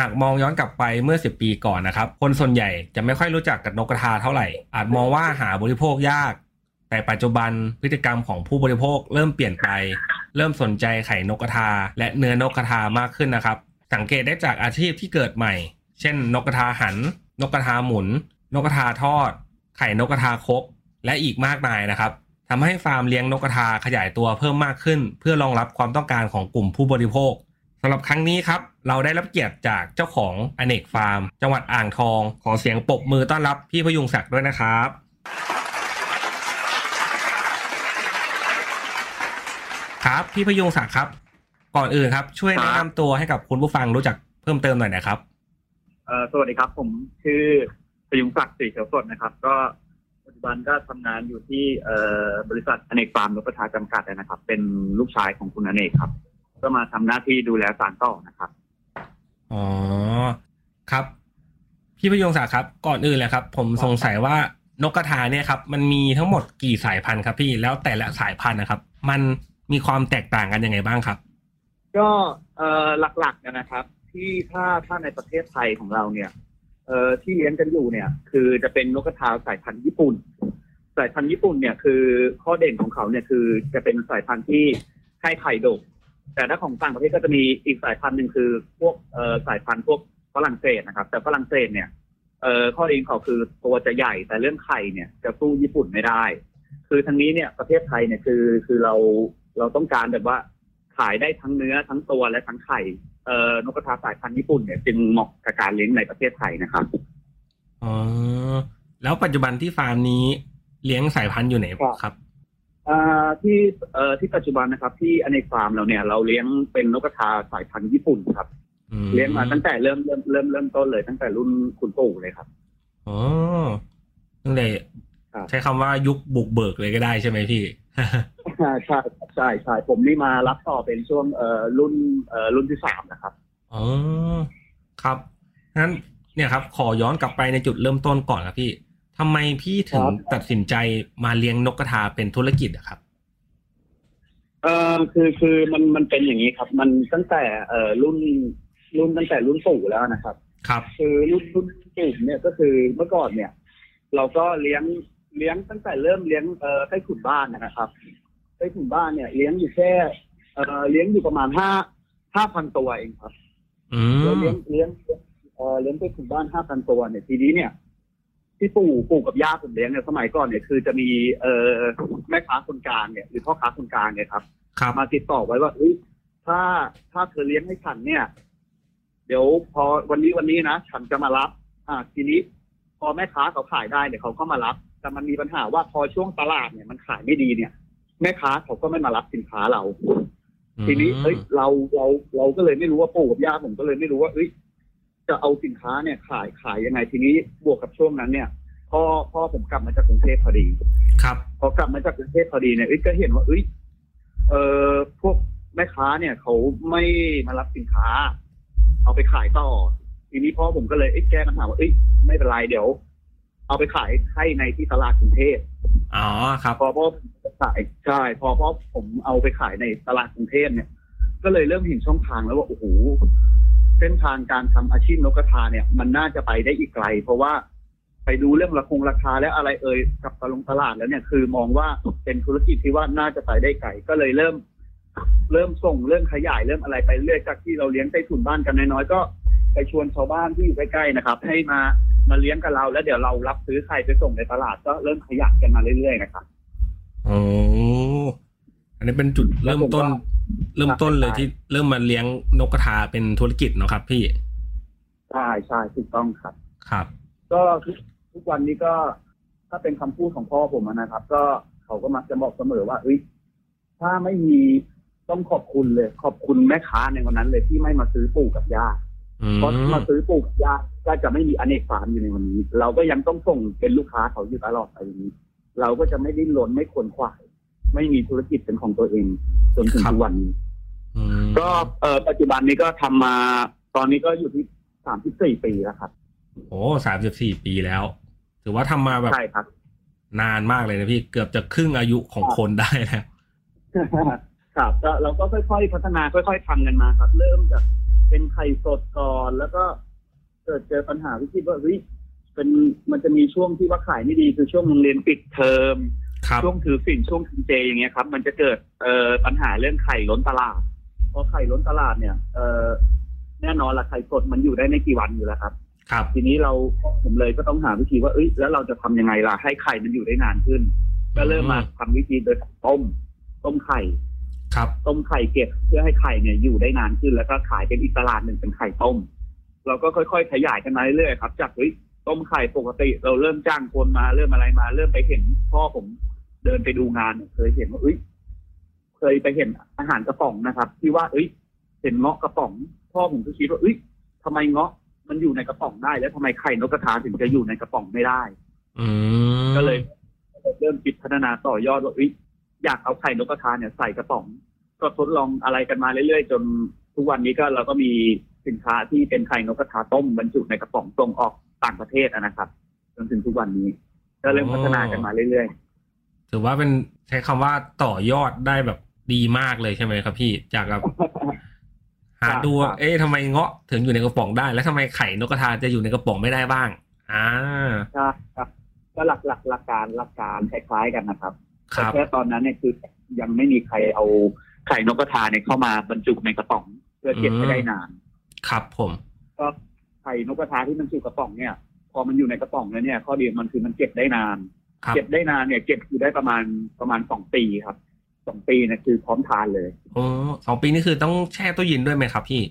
หากมองย้อนกลับไปเมื่อ 10 ปีก่อนนะครับ คนส่วนใหญ่จะไม่ค่อยรู้จักกับนกกระทาเท่าไหร่ อาจมองว่าหาบริโภคยาก แต่ปัจจุบันพฤติกรรมของผู้บริโภคเริ่มเปลี่ยนไป เริ่มสนใจไข่นกกระทา และเนื้อนกกระทามากขึ้นนะครับ สังเกตได้จากอาชีพที่เกิดใหม่ เช่น นกกระทาหัน นกกระทาหมุน นกกระทาทอด ไข่นกกระทาคกและอีกมากมายนะครับทำให้ฟาร์มเลี้ยงนกกระทาขยายตัวเพิ่มมากขึ้น เพื่อรองรับความต้องการของกลุ่มผู้บริโภค สำหรับครั้งนี้ครับ เราได้รับเกียรติจากเจ้าของอเนกฟาร์ม จังหวัดอ่างทอง ขอเสียงปรบมือต้อนรับพี่พยุงศักดิ์ด้วยนะครับ ครับพี่พยุงศักดิ์ครับ ก่อนอื่นครับ ช่วยแนะนำตัวให้กับคุณผู้ฟังรู้จักเพิ่มเติมหน่อยนะครับเอ่อสวัสดีครับ ผมชื่อพยุงศักดิ์ศรีเขียวสดนะครับ ก็ปัจจุบันก็ทำงานอยู่ที่เอ่อบริษัทอเนกฟาร์มนกกระทาจำกัดนะครับ เป็นลูกชายของคุณอเนกครับ ก็มาทำหน้าที่ดูแลสารต่อนะครับอ๋อครับ พี่พยงศักดิ์ครับ ก่อนอื่นเลยครับ ผมสงสัยว่านกกระทาเนี่ยครับ มันมีทั้งหมดกี่สายพันธุ์ครับ พี่แล้วแต่ละสายพันธุ์นะครับ มันมีความแตกต่างกันยังไงบ้างครับ ก็เอ่อหลักๆเนี่ยนะครับ ที่ถ้าถ้าในประเทศไทยของเราเนี่ยเอ่อที่เลี้ยงกันอยู่เนี่ย คือจะเป็นนกกระทาสายพันธุ์ญี่ปุ่น สายพันธุ์ญี่ปุ่นเนี่ยคือข้อเด่นของเขาเนี่ยคือจะเป็นสายพันธุ์ที่ให้ไข่ดก แต่ถ้าของต่างประเทศก็จะมีอีกสายพันธุ์หนึ่งคือพวกเอ่อสายพันธุ์พวกฝรั่งเศสนะครับ แต่ฝรั่งเศสเนี่ยเอ่อข้อดีของเขาคือตัวจะใหญ่แต่เรื่องไข่เนี่ยจะสู้ญี่ปุ่นไม่ได้ คือทางนี้เนี่ยประเทศไทยเนี่ยคือคือเราเราต้องการแบบว่าขายได้ทั้งเนื้อทั้งตัวและทั้งไข่เอ่อนกกระทาสายพันธุ์ญี่ปุ่นเนี่ยจึงเหมาะกับการเลี้ยงในประเทศไทยนะครับอ๋อแล้วปัจจุบันที่ฟาร์มนี้เลี้ยงสายพันธุ์อยู่ไหนครับ ที่เอ่อที่ปัจจุบันนะครับ ที่อเนกฟาร์มเราเนี่ย เราเลี้ยงเป็นนกกระทาสายพันธุ์ญี่ปุ่นครับอืเลี้ยงมาตั้งแต่เริ่มเริ่มเริ่มเริ่มต้นเลยตั้งแต่รุ่นคุณปู่เลยครับอ๋อตั้งแต่ครับใช้คำว่ายุคบุกเบิกเลยก็ได้ใช่ไหมพี่ใช่ใช่ใช่ใช่ผมนี่มารับต่อเป็นช่วงเอ่อรุ่นเอ่อรุ่นที่สามนะครับอ๋อครับงั้นเนี่ยครับ ขอย้อนกลับไปในจุดเริ่มต้นก่อนครับพี่ ทำไมพี่ถึงครับตัดสินใจมาเลี้ยงนกกระทาเป็นธุรกิจอะครับเอ่อคือคือมันมันเป็นอย่างนี้ครับ มันตั้งแต่เอ่อรุ่นรุ่นตั้งแต่รุ่นปู่แล้วนะครับ ครับ คือรุ่นรุ่นปู่เนี่ยก็คือเมื่อก่อนเนี่ย เราก็เลี้ยงเลี้ยงตั้งแต่เริ่มเลี้ยงเอ่อใต้ถุนบ้านนะครับใต้ถุนบ้านเนี่ยเลี้ยงอยู่แค่เอ่อเลี้ยงอยู่ประมาณห้าห้าพันตัวเองครับอืเรามเลี้ยงเลี้ยงเอ่อเลี้ยงใต้ถุนบ้านห้าพันตัวเนี่ยทีนี้เนี่ย ที่ปู่ปู่กับย่าผมเลี้ยงเนี่ยสมัยก่อนเนี่ยคือจะมีเอ่อแม่ค้าคนกลางเนี่ยหรือพ่อค้าคนกลางเนี่ยครับ ครับ มาติดต่อไว้ว่าเอ้ยถ้าถ้าเธอเลี้ยงให้ฉันเนี่ย เดี๋ยวพอวันนี้วันนี้นะฉันจะมารับ อ่า ทีนี้ พอแม่ค้าเขาขายได้เนี่ยเขาก็มารับ แต่มันมีปัญหาว่าพอช่วงตลาดเนี่ยมันขายไม่ดีเนี่ย แม่ค้าเขาก็ไม่มารับสินค้าเรา ทีนี้เอ้ยเราเราเราก็เลยไม่รู้ว่าปู่กับย่าผมก็เลยไม่รู้ว่าเอ้ย จะเอาสินค้าเนี่ยขายขายยังไงทีนี้บวกกับช่วงนั้นเนี่ยพ่อพ่อผมกลับมาจากกรุงเทพพอดี ครับ พอกลับมาจากกรุงเทพพอดีเนี่ยเอ้ยก็เห็นว่าเอ้ยเออพวกแม่ค้าเนี่ยเขาไม่มารับสินค้า เอาไปขายต่อ ทีนี้พ่อผมก็เลยเอ้ยแก้ปัญหาว่าเอ้ยไม่เป็นไรเดี๋ยว เอาไปขายให้ในที่ตลาดกรุงเทพอ๋อครับ พอพ่อผมขายใช่พอพ่อผมเอาไปขายในตลาดกรุงเทพเนี่ย ก็เลยเริ่มเห็นช่องทางแล้วว่าโอ้โห เส้นทางการทำอาชีพนกกระทาเนี่ย มันน่าจะไปได้อีกไกล เพราะว่าไปดูเรื่องราคงราคาและอะไรเอ่ยกับตลงตลาดแล้วเนี่ยคือมองว่าเป็นธุรกิจที่ว่าน่าจะไปได้ไกลก็เลยเริ่ม เริ่มส่งเริ่มขยายเริ่มอะไรไปเรื่อยจากที่เราเลี้ยงใต้ถุนบ้านกันน้อยๆก็ไปชวนชาวบ้านที่อยู่ใกล้ๆนะครับ ให้มามาเลี้ยงกับเราแล้วเดี๋ยวเรารับซื้อไข่ไปส่งในตลาดก็เริ่มขยายกันมาเรื่อยๆนะครับโอ้อันนี้เป็นจุดเริ่มต้นแล้วผมว่า เริ่มต้นเลยใช่ที่เริ่มมาเลี้ยงนกกระทาเป็นธุรกิจเนาะครับ พี่ใช่ใช่ถูกต้องครับ ครับ ก็ทุกทุกวันนี้ก็ถ้าเป็นคำพูดของพ่อผมอะนะครับ ก็เขาก็มักจะบอกเสมอว่าเอ้ยถ้าไม่มีต้องขอบคุณเลย ขอบคุณแม่ค้าในวันนั้นเลยที่ไม่มาซื้อปลูกกับย่าอืมเพราะมาซื้อปลูกกับย่าก็จะไม่มีอเนกฟาร์มอยู่ในวันนี้ เราก็ยังต้องส่งเป็นลูกค้าเขาอยู่ตลอดไปอย่างนี้ เราก็จะไม่ดิ้นรนไม่ขวนขวาย ไม่มีธุรกิจเป็นของตัวเอง จนถึงทุกวันนี้อืมก็เออปัจจุบันนี้ก็ทำมาตอนนี้ก็อยู่ที่สามสิบสี่ปีแล้วครับโอ้สามสิบสี่ปีแล้ว ถือว่าทำมาแบบใช่ครับ นานมากเลยนะพี่เกือบจะครึ่งอายุของคนได้แล้วครับก็เราก็ค่อยๆพัฒนาค่อยๆทำกันมาครับ เริ่มจากเป็นไข่สดก่อนแล้วก็เกิดเจอปัญหาที่คิดว่าเฮ้ยเป็นมันจะมีช่วงที่ว่าขายไม่ดีคือช่วงโรงเรียนปิดเทอมครับ ช่วงถือฝิ่นช่วงกินเจอย่างเงี้ยครับ มันจะเกิดเอ่อปัญหาเรื่องไข่ล้นตลาดพอไข่ล้นตลาดเนี่ย เอ่อแน่นอนละไข่สดมันอยู่ได้ไม่กี่วันอยู่แล้วครับ ครับ ทีนี้เราผมเลยก็ต้องหาวิธีว่าเอ้ยแล้วเราจะทำยังไงล่ะให้ไข่มันอยู่ได้นานขึ้น ก็เริ่มมาทำวิธีโดยการต้ม ต้มไข่ครับต้มไข่เก็บเพื่อให้ไข่เนี่ยอยู่ได้นานขึ้น แล้วก็ขายเป็นอีกตลาดหนึ่งเป็นไข่ต้ม เราก็ค่อยๆขยายกันมาเรื่อยๆครับจากเฮ้ย ต้มไข่ปกติ เราเริ่มจ้างคนมาเริ่มอะไรมา เริ่มไปเห็นพ่อผมเดินไปดูงานเคยเห็นว่าเอ้ยเคยไปเห็นอาหารกระป๋องนะครับ ที่ว่า เอ้ย เห็นเงาะกระป๋อง พ่อผมก็คิดว่าเอ้ยทำไมเงาะมันอยู่ในกระป๋องได้ แล้วทำไมไข่นกกระทาถึงจะอยู่ในกระป๋องไม่ได้อืมก็เลย เริ่มคิดพัฒนาต่อยอดว่าเอ้ยอยากเอาไข่นกกระทาเนี่ยใส่กระป๋อง ก็ทดลองอะไรกันมาเรื่อยๆ จนทุกวันนี้ก็เราก็มีสินค้าที่เป็นไข่นกกระทาต้มบรรจุในกระป๋องส่งออก ต่างประเทศอะนะครับจนถึงทุกวันนี้ ก็เริ่มพัฒนากันมาเรื่อยถือว่าเป็นใช้คำว่าต่อยอดได้แบบดีมากเลยใช่ไหมครับพี่จากแบบๆหาดูว่าครับเอ๊ะทำไมเงาะถึงอยู่ในกระป๋องได้ แล้วทำไมไข่นกกระทาจะอยู่ในกระป๋องไม่ได้บ้าง อ่าใช่ครับก็หลักหลักหลักการหลักการคล้ายๆกันนะครับคแต่รับแค่ตอนนั้นเนี่ยคือยังไม่มีใครเอาไข่นกกระทาเนี่ยเข้ามาบรรจุในกระป๋องเพื่อเก็บให้ได้นาน ครับผม ก็ไข่นกกระทาที่มันอยู่กระป๋องเนี่ย พอมันอยู่ในกระป๋องแล้วเนี่ย ข้อดีมันคือมันเก็บได้นานครับเก็บได้นานเนี่ย เก็บอยู่ได้ประมาณประมาณสองปีครับสองปีเนี่ยคือพร้อมทานเลยโอ้สองปีนี่คือต้องแช่ตู้เย็นด้วยไหมครับพี่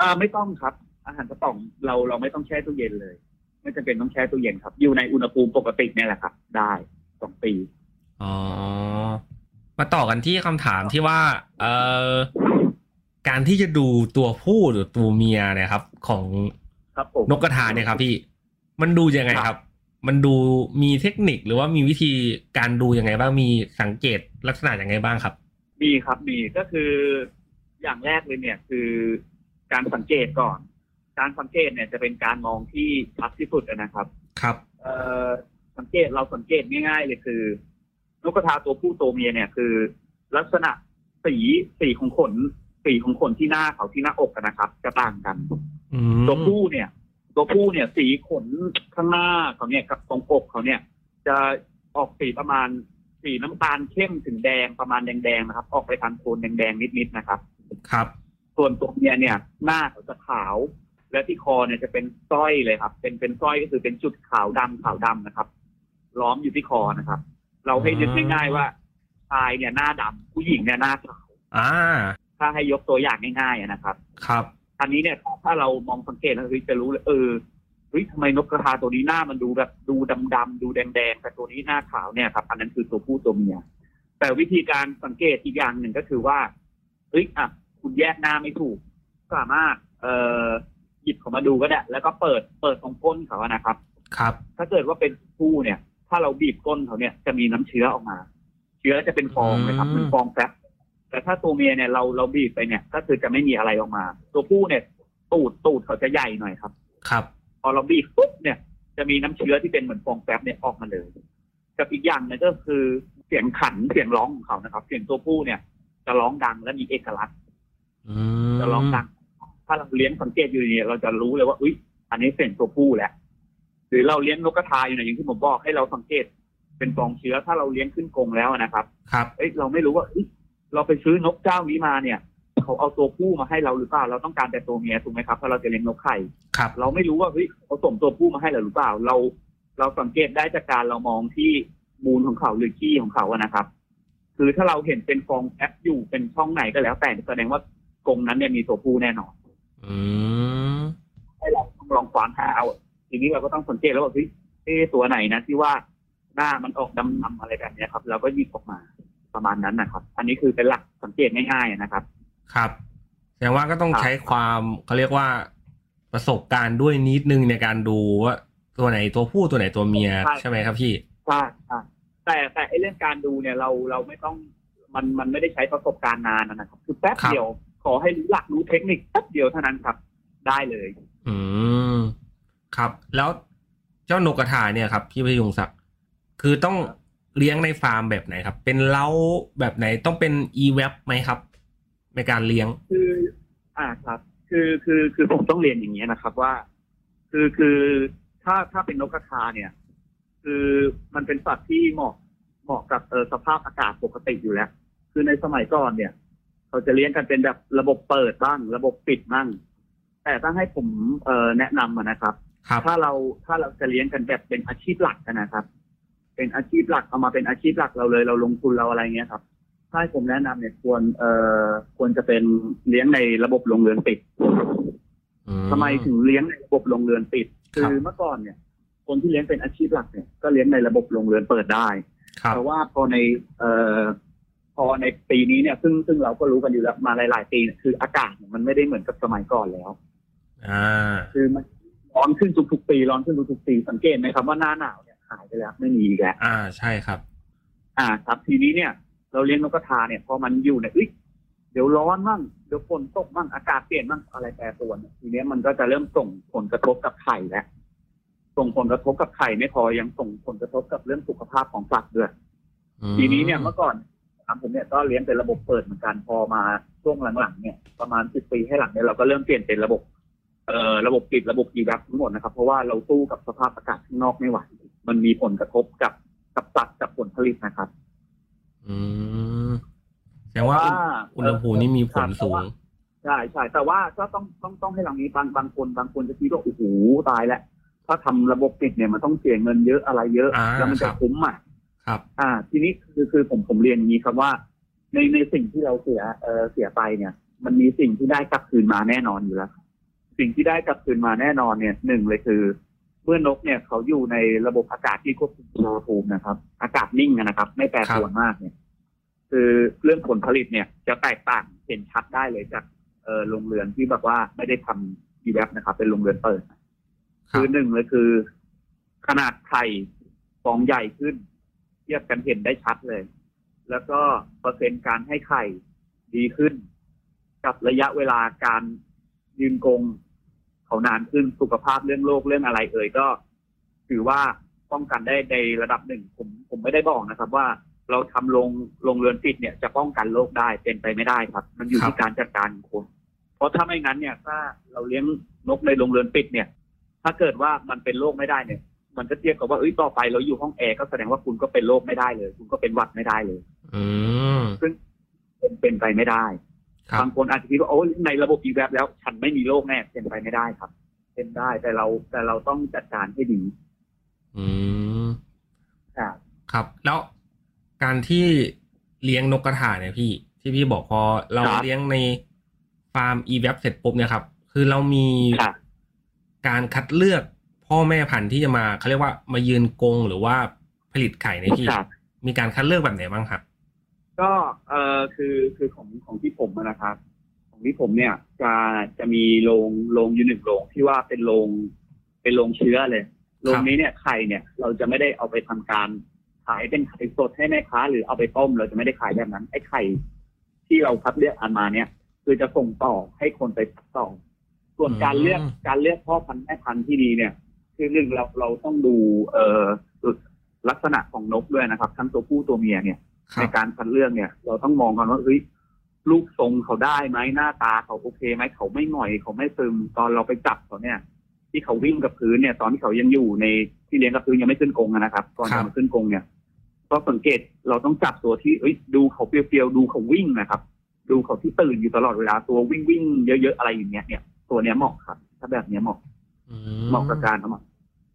อ่าไม่ต้องครับ อาหารกระป๋องเราเราไม่ต้องแช่ตู้เย็นเลย ไม่จำเป็นต้องแช่ตู้เย็นครับ อยู่ในอุณหภูมิปกติเนี่ยแหละครับ ได้สองปีอ๋อมาต่อกันที่คำถามที่ว่า เอ่อการที่จะดูตัวผู้หรือตัวเมียเนี่ยครับ ของ ครับผมนกกระทาเนี่ยครับพี่มันดูยังไงครับ มันดูมีเทคนิคหรือว่ามีวิธีการดูยังไงบ้างมีสังเกตลักษณะยังไงบ้างครับ มีครับมีก็คืออย่างแรกเลยเนี่ยคือการสังเกตก่อน การสังเกตเนี่ยจะเป็นการมองที่ชัดที่สุดนะครับ ครับ เอ่อสังเกตเราสังเกตง่ายๆเลยคือนกกระทาตัวผู้ตัวเมียเนี่ยคือ ลักษณะสีสีของขนสีของขนที่หน้าเขาที่หน้าอกอะนะครับ จะต่างกันอืม ตัวผู้เนี่ย ตัวผู้เนี่ยสีขนข้างหน้าเขาเนี่ยกับตรงอกเขาเนี่ย จะออกสีประมาณสีน้ำตาลเข้มถึงแดงประมาณแดงๆนะครับ ออกไปทางโทนแดงๆนิดๆนะครับ ครับ ส่วนตัวเมียเนี่ย หน้าเขาจะขาว และที่คอเนี่ยจะเป็นสร้อยเลยครับ เป็นเป็นสร้อยก็คือเป็นจุดขาวดำขาวดำนะครับ ล้อมอยู่ที่คอนะครับ เราให้นึกง่ายๆว่าชายเนี่ยหน้าดำผู้หญิงเนี่ยหน้าขาวอ่า ถ้าให้ยกตัวอย่างง่ายๆอะนะครับ ครับ อันนี้เนี่ยถ้าเรามองสังเกตแล้วเฮ้ยจะรู้เลยเออเฮ้ยทำไมนกกระทาตัวนี้หน้ามันดูแบบดูดำๆดูแดงๆแต่ตัวนี้หน้าขาวเนี่ยครับ อันนั้นคือตัวผู้ตัวเมียแต่วิธีการสังเกตอีกอย่างหนึ่งก็คือว่าเฮ้ยอะคุณแยกหน้าไม่ถูก สามารถ เอ่อหยิบเขามาดูก็ได้ แล้วก็เปิดเปิดตรงก้นเขาอะนะครับ ครับ ถ้าเกิดว่าเป็นผู้เนี่ย ถ้าเราบีบก้นเขาเนี่ยจะมีน้ำเชื้อออกมา เชื้อจะเป็นฟองเลยครับอืมเป็นฟองแฟบ แต่ถ้าตัวเมียเนี่ยเราเราบีบไปเนี่ย ก็คือจะไม่มีอะไรออกมา ตัวผู้เนี่ย ตูดตูดเขาจะใหญ่หน่อยครับ ครับ พอเราบีบปุ๊บเนี่ย จะมีน้ำเชื้อที่เป็นเหมือนฟองแฟบเนี่ยออกมาเลยกับอีกอย่างหนึงก็คือเสียงขันเสียงร้องของเขานะครับ เสียงตัวผู้เนี่ย จะร้องดังและมีเอกลักษณ์อืมจะร้องดัง ถ้าเราเลี้ยงสังเกตอยู่เนี่ยเราจะรู้เลยว่าอุ้ยอันนี้เสียงตัวผู้แหละหรือเราเลี้ยงนกกระทาอยู่เนี่ยอย่างที่ผมบอกให้เราสังเกตเป็นฟองเชื้อถ้าเราเลี้ยงขึ้นกรงแล้วนะครับ ครับเอ้ยเราไม่รู้ว่า เอ้ยเราไปซื้อนกเจ้านี้มาเนี่ยเขาเอาตัวผู้มาให้เราหรือเปล่า เราต้องการแต่ตัวเมียถูกไหมครับถ้าเราจะเลี้ยงนกไข่ครับเราไม่รู้ว่าเฮ้ยเขาส่งตัวผู้มาให้เราหรือเปล่า เรา เราสังเกตได้จากการเรามองที่มูลของเขาหรือขี้ของเขาอะนะครับ คือถ้าเราเห็นเป็นฟองแอปอยู่เป็นช่องไหนก็แล้วแต่แสดงว่ากรงนั้นเนี่ยมีตัวผู้แน่นอน อืมให้เราต้องลองควานหาเอาทีนี้เราก็ต้องสังเกตแล้วว่าเฮ้ยเอ๊ะตัวไหนนะที่ว่าหน้ามันออกดำๆอะไรแบบเนี้ยครับ เราก็หยิบออกมา ประมาณนั้นนะครับ อันนี้คือเป็นหลักสังเกตง่ายๆนะครับ ครับแสดงว่าก็ต้องครับใช้ความเขาเรียกว่าประสบการณ์ด้วยนิดนึงในการดูว่าตัวไหนตัวผู้ตัวไหนตัวเมียใช่ไหมครับพี่ใช่ใช่แต่แต่ไอ้เรื่องการดูเนี่ยเราเราไม่ต้องมันมันไม่ได้ใช้ประสบการณ์นานนะครับ คือแป๊บครับเดียวขอให้รู้หลักรู้เทคนิคแป๊บเดียวเท่านั้นครับ ได้เลย อืมครับ แล้วเจ้านกกระทาเนี่ยครับพี่พยุงศักดิ์คือต้อง เลี้ยงในฟาร์มแบบไหนครับ เป็นเล้าแบบไหนต้องเป็น e w e b ไหมครับ ในการเลี้ยง คือ อ่าครับ คือคือคือผมต้องเรียนอย่างนี้ยนะครับว่า คือคือถ้าถ้าเป็นนกกระทาเนี่ย คือมันเป็นสัตว์ที่เหมาะเหมาะกับเออสภาพอากาศปกติอยู่แล้ว คือในสมัยก่อนเนี่ย เขาจะเลี้ยงกันเป็นแบบระบบเปิดบ้าง ระบบปิดบ้าง แต่ถ้าให้ผมเออแนะนำอะนะครับครับถ้าเราถ้าเราจะเลี้ยงกันแบบเป็นอาชีพหลักกันนะครับ เป็นอาชีพหลักเอามาเป็นอาชีพหลักเราเลย เราลงทุนเราอะไรเงี้ยครับถ้าให้ผมแนะนำเนี่ยควรเอ่อควรจะเป็นเลี้ยงในระบบโรงเรือนปิดอืทำไมถึงเลี้ยงในระบบโรงเรือนปิดครัคืบอเมื่อก่อนเนี่ย คนที่เลี้ยงเป็นอาชีพหลักเนี่ยก็เลี้ยงในระบบโรงเรือนเปิดได้ครับแต่ว่าพอในเอ่อพอในปีนี้เนี่ย ซึ่งซึ่งเราก็รู้กันอยู่แล้วมาหลาย ๆ ปีเนี่ยคืออากาศเนี่ยมันไม่ได้เหมือนกับสมัยก่อนแล้วอ่าคือมันร้อนขึ้นทุกๆปีร้อนขึ้นทุกๆปีสังเกตไหมครับว่าหน้าหนาวเนี่ย หายไปแล้ว ไม่มีอีกแล้วอ่าใช่ครับ อ่า ครับทีนี้เนี่ย เราเลี้ยงนกกระทาเนี่ยพอมันอยู่เนี่ยเอ้ยเดี๋ยวร้อนมั่งเดี๋ยวฝนตกมั่งอากาศเปลี่ยนมั่งอะไรแปรปรวนเนี่ยทีเนี้ยมันก็จะเริ่มส่งผลกระทบกับไข่แล้วส่งผลกระทบกับไข่ไม่พอยังส่งผลกระทบกับเรื่องสุขภาพของสัตว์ด้วยทีนี้เนี่ยเมื่อก่อนทำผมเนี่ยก็เลี้ยงเป็นระบบเปิดเหมือนกันพอมาช่วงหลังๆเนี่ยประมาณสิบปีให้หลังเนี่ยเราก็เริ่มเปลี่ยนเป็นระบบเอ่อระบบปิดระบบอีแวบทั้งหมดนะครับ เพราะว่าเราสู้กับสภาพอากาศข้างนอกไม่ไหว มันมีผลกระทบกับกับสัตว์กับผลผลิตนะครับ อืมแสดงว่าอุณหภูมินี่มีผลสูงใช่ใช่แต่ว่าก็ต้องต้องต้องให้หลังนี้บางบางคนบางคนจะคิดว่าโอ้โหตายแล้วถ้าทำระบบปิดเนี่ยมันต้องเสียเงินเยอะอะไรเยอะอ่าแล้วมันครัจะบคุ้มอะครับ อ่า ทีนี้คือคือผมผมเรียนอย่างนี้ครับว่า ในในสิ่งที่เราเสียเออเสียไปเนี่ย มันมีสิ่งที่ได้กลับคืนมาแน่นอนอยู่แล้วครับสิ่งที่ได้กลับคืนมาแน่นอนเนี่ยหนึ่งเลยคือ เมื่อนกเนี่ยเขาอยู่ในระบบอากาศที่ควบคุมอุณหภูมินะครับ อากาศนิ่งนะครับ ไม่แปรปรวนมากเนี่ย คือเรื่องผลผลิตเนี่ย จะแตกต่างเห็นชัดได้เลยจากเออโรงเรือนที่แบบว่าไม่ได้ทำดีแวบนะครับ เป็นโรงเรือนเปิดครัคืบอหนึ่งเลยคือ ขนาดไข่ฟองใหญ่ขึ้น เทียบกันเห็นได้ชัดเลย แล้วก็เปอร์เซ็นต์การให้ไข่ดีขึ้น กับระยะเวลาการยืนกง เขานานขึ้นสุขภาพเรื่องโรคเรื่องอะไรเอ่ยก็ ถือว่าป้องกันได้ในระดับหนึ่งผมผมไม่ได้บอกนะครับ ว่าเราทำโรงโรงเรือนปิดเนี่ยจะป้องกันโรคได้เป็นไปไม่ได้ครับ มันอยู่ครับที่การจัดการของคนเพราะถ้าไม่งั้นเนี่ย ถ้าเราเลี้ยงนกในโรงเรือนปิดเนี่ย ถ้าเกิดว่ามันเป็นโรคไม่ได้เนี่ย มันก็เทียบกับว่าเอ้ยต่อไปเราอยู่ห้องแอร์ก็แสดงว่าคุณก็เป็นโรคไม่ได้เลย คุณก็เป็นหวัดไม่ได้เลย อืมเป็นเป็นไปไม่ได้ครั บบางคนอาจจะคิดว่าโอ้ยในระบบอีแวบแล้ว ฉันไม่มีโรคแน่เป็นไปไม่ได้ครับ เป็นได้แต่เราแต่เราต้องจัดการให้ดี อืมครับครับ แล้วการที่เลี้ยงนกกระทาเนี่ยพี่ ที่พี่บอกพอเราครับเลี้ยงในฟาร์ม e w e b เสร็จปุ๊บเนี่ยครับ คือเรามีครับการคัดเลือกพ่อแม่พันธุ์ที่จะมาเขาเรียกว่ามายืนกรงหรือว่าผลิตไข่ในที่ครับมีการคัดเลือกแบบไหนบ้างครับ ก็เออคือคือของของที่ผมอะนะครับ ของที่ผมเนี่ยจะจะมีโรงโรงอยู่หนึ่งโรงที่ว่าเป็นโรงเป็นโรงเชื้อเลยโรงนี้เนี่ยไข่เนี่ย เราจะไม่ได้เอาไปทำการขายเป็นไข่สดให้แม่ค้า หรือเอาไปต้มเราจะไม่ได้ขายแบบนั้นไอ้ไข่ ที่เราคัดเลือกอันมาเนี่ย คือจะส่งต่อให้คนไปพักต่อส่วนการเลือกอืมการเลือกพ่อพันธุ์แม่พันธุ์ที่ดีเนี่ย คือหนึ่งเราเราต้องดูเอ่อลักษณะของนกด้วยนะครับ ทั้งตัวผู้ตัวเมียเนี่ยค ในรับการคัดเลือกเนี่ย เราต้องมองกันว่าเฮ้ยรูปทรงเขาได้ไหมหน้าตาเขาโอเคไหมเขาไม่หน่อยเขาไม่ซึมตอนเราไปจับเขาเนี่ย ที่เขาวิ่งกับพื้นเนี่ย ตอนที่เขายังอยู่ในที่เลี้ยงกับพื้นยังไม่ขึ้นกรงอะนะครับก่อนครัจะบมาขึ้นกรงเนี่ยก็สังเกตเราต้องจับตัวที่เอ้ยดูเขาเปรียวๆดูเขาวิ่งนะครับ ดูเขาที่ตื่นอยู่ตลอดเวลาตัววิ่งวิ่งๆเยอะๆอะไรอย่างเงี้ยเนี่ยตัวเนี้ยเหมาะครับ ถ้าแบบเนี้ยเหมาะอืเหมาะกับการเอามา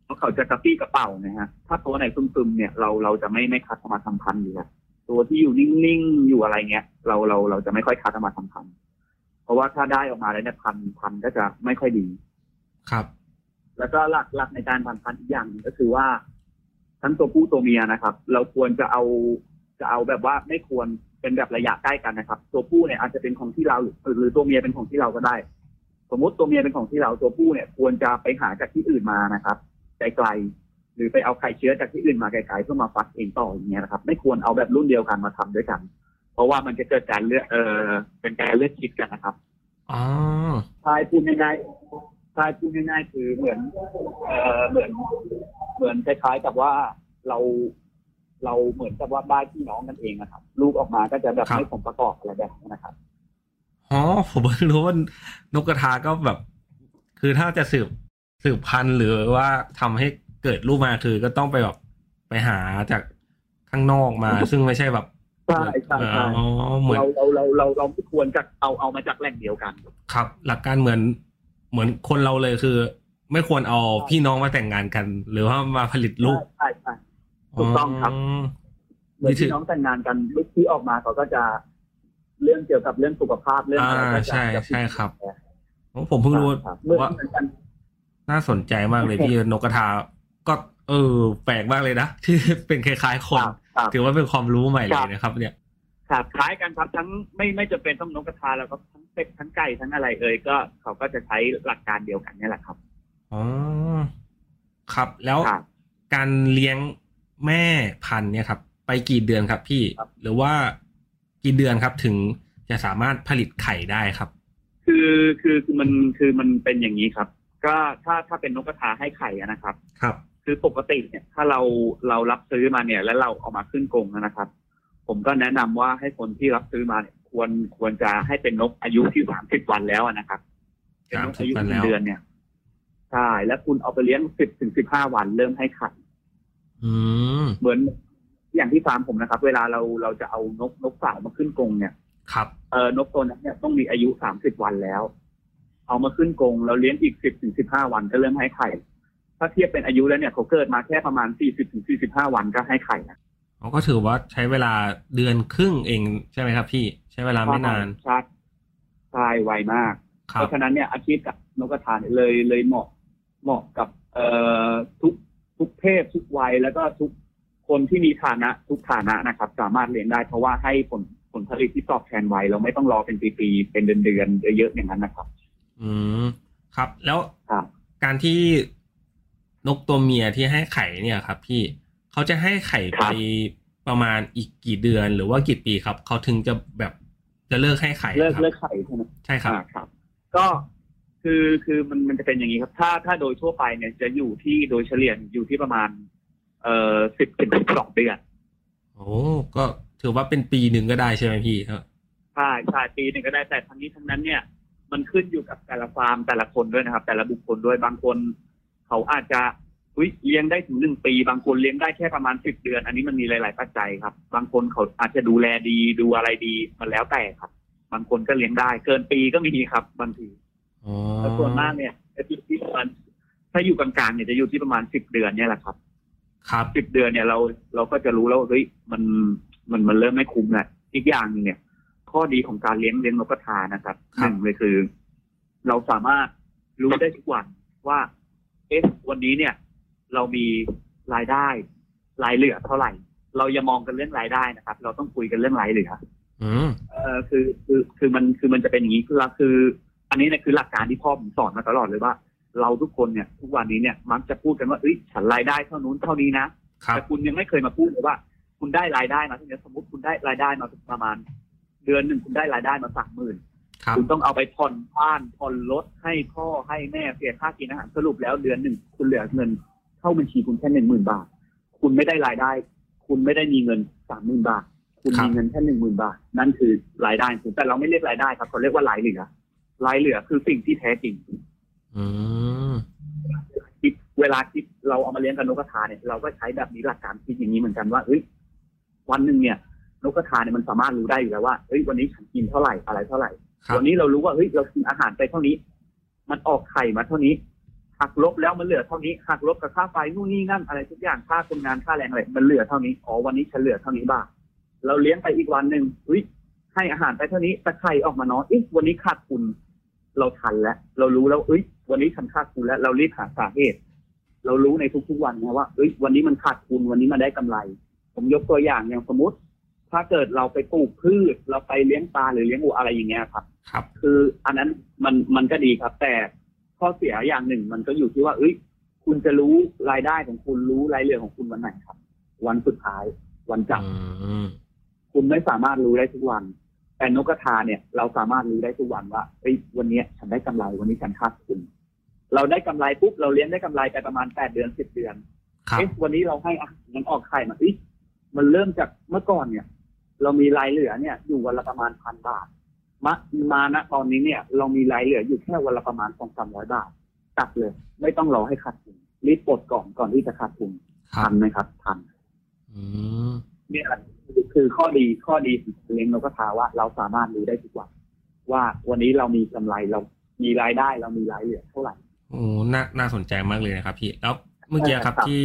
เพราะเขาจะกระปี้กระเป๋านะฮะถ้าตัวไหนซึมๆเนี่ยเราเราจะไม่ไม่คัดเอามาทำพันธุ์อยู่แล้ว ตัวที่อยู่นิ่งๆอยู่อะไรเงี้ยเราเราเราจะไม่ค่อยคัดเอามาทำพันธุ์เพราะว่าถ้าได้ออกมาแล้วเนี่ยพันธุ์พันธุ์ก็จะไม่ค่อยดีครับ แล้วก็หลักหลักในการพันธุ์พันธุ์อีกอย่างหนึ่งก็คือว่า ทั้งตัวผู้ตัวเมียนะครับ เราควรจะเอาจะเอาแบบว่าไม่ควรเป็นแบบระยะใกล้กันนะครับ ตัวผู้เนี่ยอาจจะเป็นของที่เราหรือหรือตัวเมียเป็นของที่เราก็ได้ สมมติตัวเมียเป็นของที่เราตัวผู้เนี่ย ควรจะไปหาจากที่อื่นมานะครับไกลๆ หรือไปเอาไข่เชื้อจากที่อื่นมาไกลๆเพื่อมาฟักเองต่ออย่างเงี้ยนะครับ ไม่ควรเอาแบบรุ่นเดียวกันมาทำด้วยกัน เพราะว่ามันจะเกิดการเลือดเออเป็นการเลือดชิดกันนะครับอ๋อทายพูดง่ายๆทายพูดง่ายๆคือเหมือนเอ่อเหมือนเหมือนคล้ายๆกับว่าเราเราเหมือนกับว่าบ้านพี่น้องกันเองนะครับ ลูกออกมาก็จะแบบครับไม่สมประกอบอะไรแบบนี้นะครับอ๋อผมเพิ่งรู้ว่านกกระทาก็แบบ คือถ้าจะสืบสืบพันธุ์หรือว่าทำให้ เกิดลูกมาคือก็ต้องไปแบบไปหาจากข้างนอกมา ซึ่งไม่ใช่แบบใช่ใช่ใช่อ๋อเหมือนเราเราเราเราเราไม่ควรจะเอาเอามาจากแหล่งเดียวกัน ครับ หลักการเหมือนเหมือนคนเราเลยคือ ไม่ควรเอาพี่น้องมาแต่งงานกัน หรือว่ามาผลิตลูกใช่ใช่ถูกต้องครับเหมือนพี่น้องแต่งงานกันลูกที่ออกมาเขาก็จะเรื่องเกี่ยวกับเรื่องสุขภาพเรื่องอะไรก็จะอ่าใช่จะใช่ครับอ๋อผมเพิ่งรู้ครับเหมือนว่าเหมือนกันน่าสนใจมากเลยที่นกกระทา ก็เออ แปลกมากเลยนะที่เป็นคล้ายๆคนครับครับถือว่าเป็นความรู้ใหม่เลครัยบนะครับ เนี่ยครับคล้ายกันครับทั้งไม่ไม่จะเป็นต้องนกกระทาแล้วก็ทั้งเป็ดทั้งไก่ทั้งอะไรเอ่ยก็เขาก็จะใช้หลักการเดียวกันนี่แหละครับอ๋อครับแล้วครับการเลี้ยงแม่พันธุ์เนี่ยครับ ไปกี่เดือนครับพี่ครับหรือว่ากี่เดือนครับถึงจะสามารถผลิตไข่ได้ครับ คือคือคือมันคือมันเป็นอย่างนี้ครับ ก็ถ้าถ้าเป็นนกกระทาให้ไข่อะนะครับ ครับ คือปกติเนี่ยถ้าเราเรารับซื้อมาเนี่ย แล้วเราเอามาขึ้นกรงนะครับ ผมก็แนะนำว่าให้คนที่รับซื้อมาเนี่ยควรควรจะให้เป็นนกอายุที่สามสิบวันแล้วอะนะครับเป็นนกอายุ30วันหแล้นึ่งวเดือนเนี่ยใช่แล้วคุณเอาไปเลี้ยงสิบถึงสิบห้าวันเริ่มให้ไข่อืมเหมือนอย่างที่ฟาร์มผมนะครับ เวลาเราเราจะเอานกนกสาวมาขึ้นกรงเนี่ยครับเออนกตัวนั้นเนี่ยต้องมีอายุสามสิบวันแล้ว เอามาขึ้นกรงเราเลี้ยงอีกสิบถึงสิบห้าวันก็เริ่มให้ไข่ ถ้าเทียบเป็นอายุแล้วเนี่ยเขาเกิดมาแค่ประมาณสี่สิบถึงสี่สิบห้าวันก็ให้ไข่นะเขาก็ถือว่าใช้เวลาเดือนครึ่งเองใช่ไหมครับ พี่ใช้เวลาไม่นานใช่ใช่ไวมากครัเพบราะฉะนั้นเนี่ยอาชีพกับนกกระทาเนี่ยเลยเลยเหมาะเหมาะกับเอ่อทุกทุกเพศทุกวัยแล้วก็ทุกคนที่มีฐานะทุกฐานะนะครับ สามารถเลี้ยงได้เพราะว่าให้ผลผลผลิตที่ตอบแทนไวเราไม่ต้องรอเป็นปีๆเป็นเดือนๆเยอะๆอย่างนั้นนะครับ อืมครับ แล้วครับการที่ นกตัวเมียที่ให้ไข่เนี่ยครับ พี่เขาจะให้ไข่ครัไปบประมาณอีกกี่เดือนหรือว่ากี่ปีครับเขาถึงจะแบบจะเลิกให้ไข่เลิกครับเลิกไข่ใช่ไหมใช่ครับอ่าครับ ก็คือคือมันมันจะเป็นอย่างนี้ครับ ถ้าถ้าโดยทั่วไปเนี่ยจะอยู่ที่โดยเฉลี่ยอยู่ที่ประมาณ เอ่อสิบถึงสิบสองเดือนโอ้ก็ถือว่าเป็นปีหนึ่งก็ได้ใช่ไหมพี่ครับใช่ใช่ปีหนึ่งก็ได้แต่ทั้งนี้ทั้งนั้นเนี่ย มันขึ้นอยู่กับแต่ละฟาร์มแต่ละคนด้วยนะครับ แต่ละบุคคลด้วยบางคน เขาอาจจะอุ๊ยเลี้ยงได้ถึงหนึ่งปี บางคนเลี้ยงได้แค่ประมาณสิบเดือน อันนี้มันมีหลาย ๆ ปัจจัยครับ บางคนเขาอาจจะดูแลดีดูอะไรดีมันแล้วแต่ครับ บางคนก็เลี้ยงได้ เกินปีก็มีครับบางทีอ๋อแต่ส่วนมากเนี่ยจะอยู่ที่ประมาณถ้าอยู่กลางๆเนี่ยจะอยู่ที่ประมาณสิบเดือนเนี่ยแหละครับ ครับสิบเดือนเนี่ยเราเราก็จะรู้แล้วว่าเฮ้ยมันมันมันเริ่มไม่คุ้มแหละอีกอย่างหนึงเนี่ย ข้อดีของการเลี้ยงเลี้ยงนกกระทานะครับคหรับนึ่งเลยคือ เราสามารถรู้ได้ทุกวันว่าเอ๊ะวันนี้เนี่ย เรามีรายได้รายเหลือเท่าไหร่ เราอย่ามองกันเรื่องรายได้นะครับ เราต้องคุยกันเรื่องรายเหลืออืมเออคือคือคือมันคือมันจะเป็นอย่างนี้คือคือ อันนี้เนี่ยคือหลักการที่พ่อผมสอนมาตลอดเลยว่า เราทุกคนเนี่ย ทุกวันนี้เนี่ยมักจะพูดกันว่าเอ้ยฉันรายได้เท่านู้นเท่านี้นะครับแต่คุณยังไม่เคยมาพูดเลยว่า คุณได้รายได้มาเท่านี้สมมติคุณได้รายได้มาประมาณ เดือนหนึ่งคุณได้รายได้มาสามหมื่น ครับคุณต้องเอาไปผ่อนบ้านผ่อนรถให้พ่อให้แม่เสียค่ากินอาหารสรุปแล้วเดือนหนึ่งคุณเหลือเงินเข้าบัญชีคุณแค่หนึ่งหมื่นบาท คุณไม่ได้รายได้ คุณไม่ได้มีเงินสามหมื่นบาท คุณครับมีเงินแค่หนึ่งหมื่นบาท นั่นคือรายได้ของคุณแต่เราไม่เรียกรายได้ครับเขาเรียกว่ารายเหลือรายเหลือคือสิ่งที่แท้จริงอืมคิดเวลาคิดเราเอามาเลี้ยงกับนกกระทาเนี่ยเราก็ใช้แบบนี้หลักการคิดอย่างนี้เหมือนกันว่าเฮ้ยวันหนึ่งเนี่ยนกกระทาเนี่ยมันสามารถรู้ได้อยู่แล้วว่าเฮ้ยวันนี้ฉันกินเท่าไหร่อะไรเท่าไหร่ครับ วันนี้เรารู้ว่าเฮ้ยเรากินอาหารไปเท่านี้ มันออกไข่มาเท่านี้หักลบแล้วมันเหลือเท่านี้หักลบกับค่าไฟนู่นนี่นั่นอะไรทุกอย่างค่าคนงานค่าแรงอะไรมันเหลือเท่านี้อ๋อวันนี้ฉันเหลือเท่านี้บ้างเราเลี้ยงไปอีกวันหนึ่งเฮ้ยให้อาหารไปเท่านี้แต่ไข่ออกมาน้อยเอ๊ะวันนี้ขาดทุนเราทันแล้ว เรารู้แล้วเอ้ย วันนี้ฉันขาดทุนแล้ว เรารีบหาสาเหตุ เรารู้ในทุกๆวันนะว่าเอ้ย วันนี้มันขาดทุนวันนี้มันได้กำไร ผมยกตัวอย่างอย่างสมมติ ถ้าเกิดเราไปปลูกพืช เราไปเลี้ยงปลาหรือเลี้ยงวัวอะไรอย่างเงี้ยครับ ครับ คืออันนั้นมันมันก็ดีครับ แต่ข้อเสียอย่างหนึ่งมันก็อยู่ที่ว่าเอ้ย คุณจะรู้รายได้ของคุณรู้รายเหลือของคุณวันไหนครับ วันสุดท้าย วันจับอืมคุณไม่สามารถรู้ได้ทุกวัน แต่นกกระทาเนี่ย เราสามารถรู้ได้ทุกวันว่าเอ้ยวันเนี้ยฉันได้กำไรวันนี้ฉันขาดทุนเราได้กำไรปุ๊บเราเลี้ยงได้กำไรไปประมาณแปดเดือนสิบเดือนครับเอ๊ะวันนี้เราให้อาหารมันออกไข่มาเอ้ยมันเริ่มจากเมื่อก่อนเนี่ย เรามีรายเหลือเนี่ยอยู่วันละประมาณพันบาทมามาณตอนนี้เนี่ย เรามีรายเหลืออยู่แค่วันละประมาณสองสามร้อยบาทตัดเลย ไม่ต้องรอให้ขาดทุนรีบปลดก่อนก่อนที่จะขาดทุนครัทับนไหมครับทันอืมเนี่ยคือข้อดีข้อดีของการเลี้ยงนกกระทาว่า เราสามารถรู้ได้ทุกวันว่าวันนี้เรามีกำไรเรามีรายได้เรามีรายเหลือเท่าไหร่โอ้น่าน่าสนใจมากเลยนะครับพี่แล้วเมื่อกี้ครับครับที่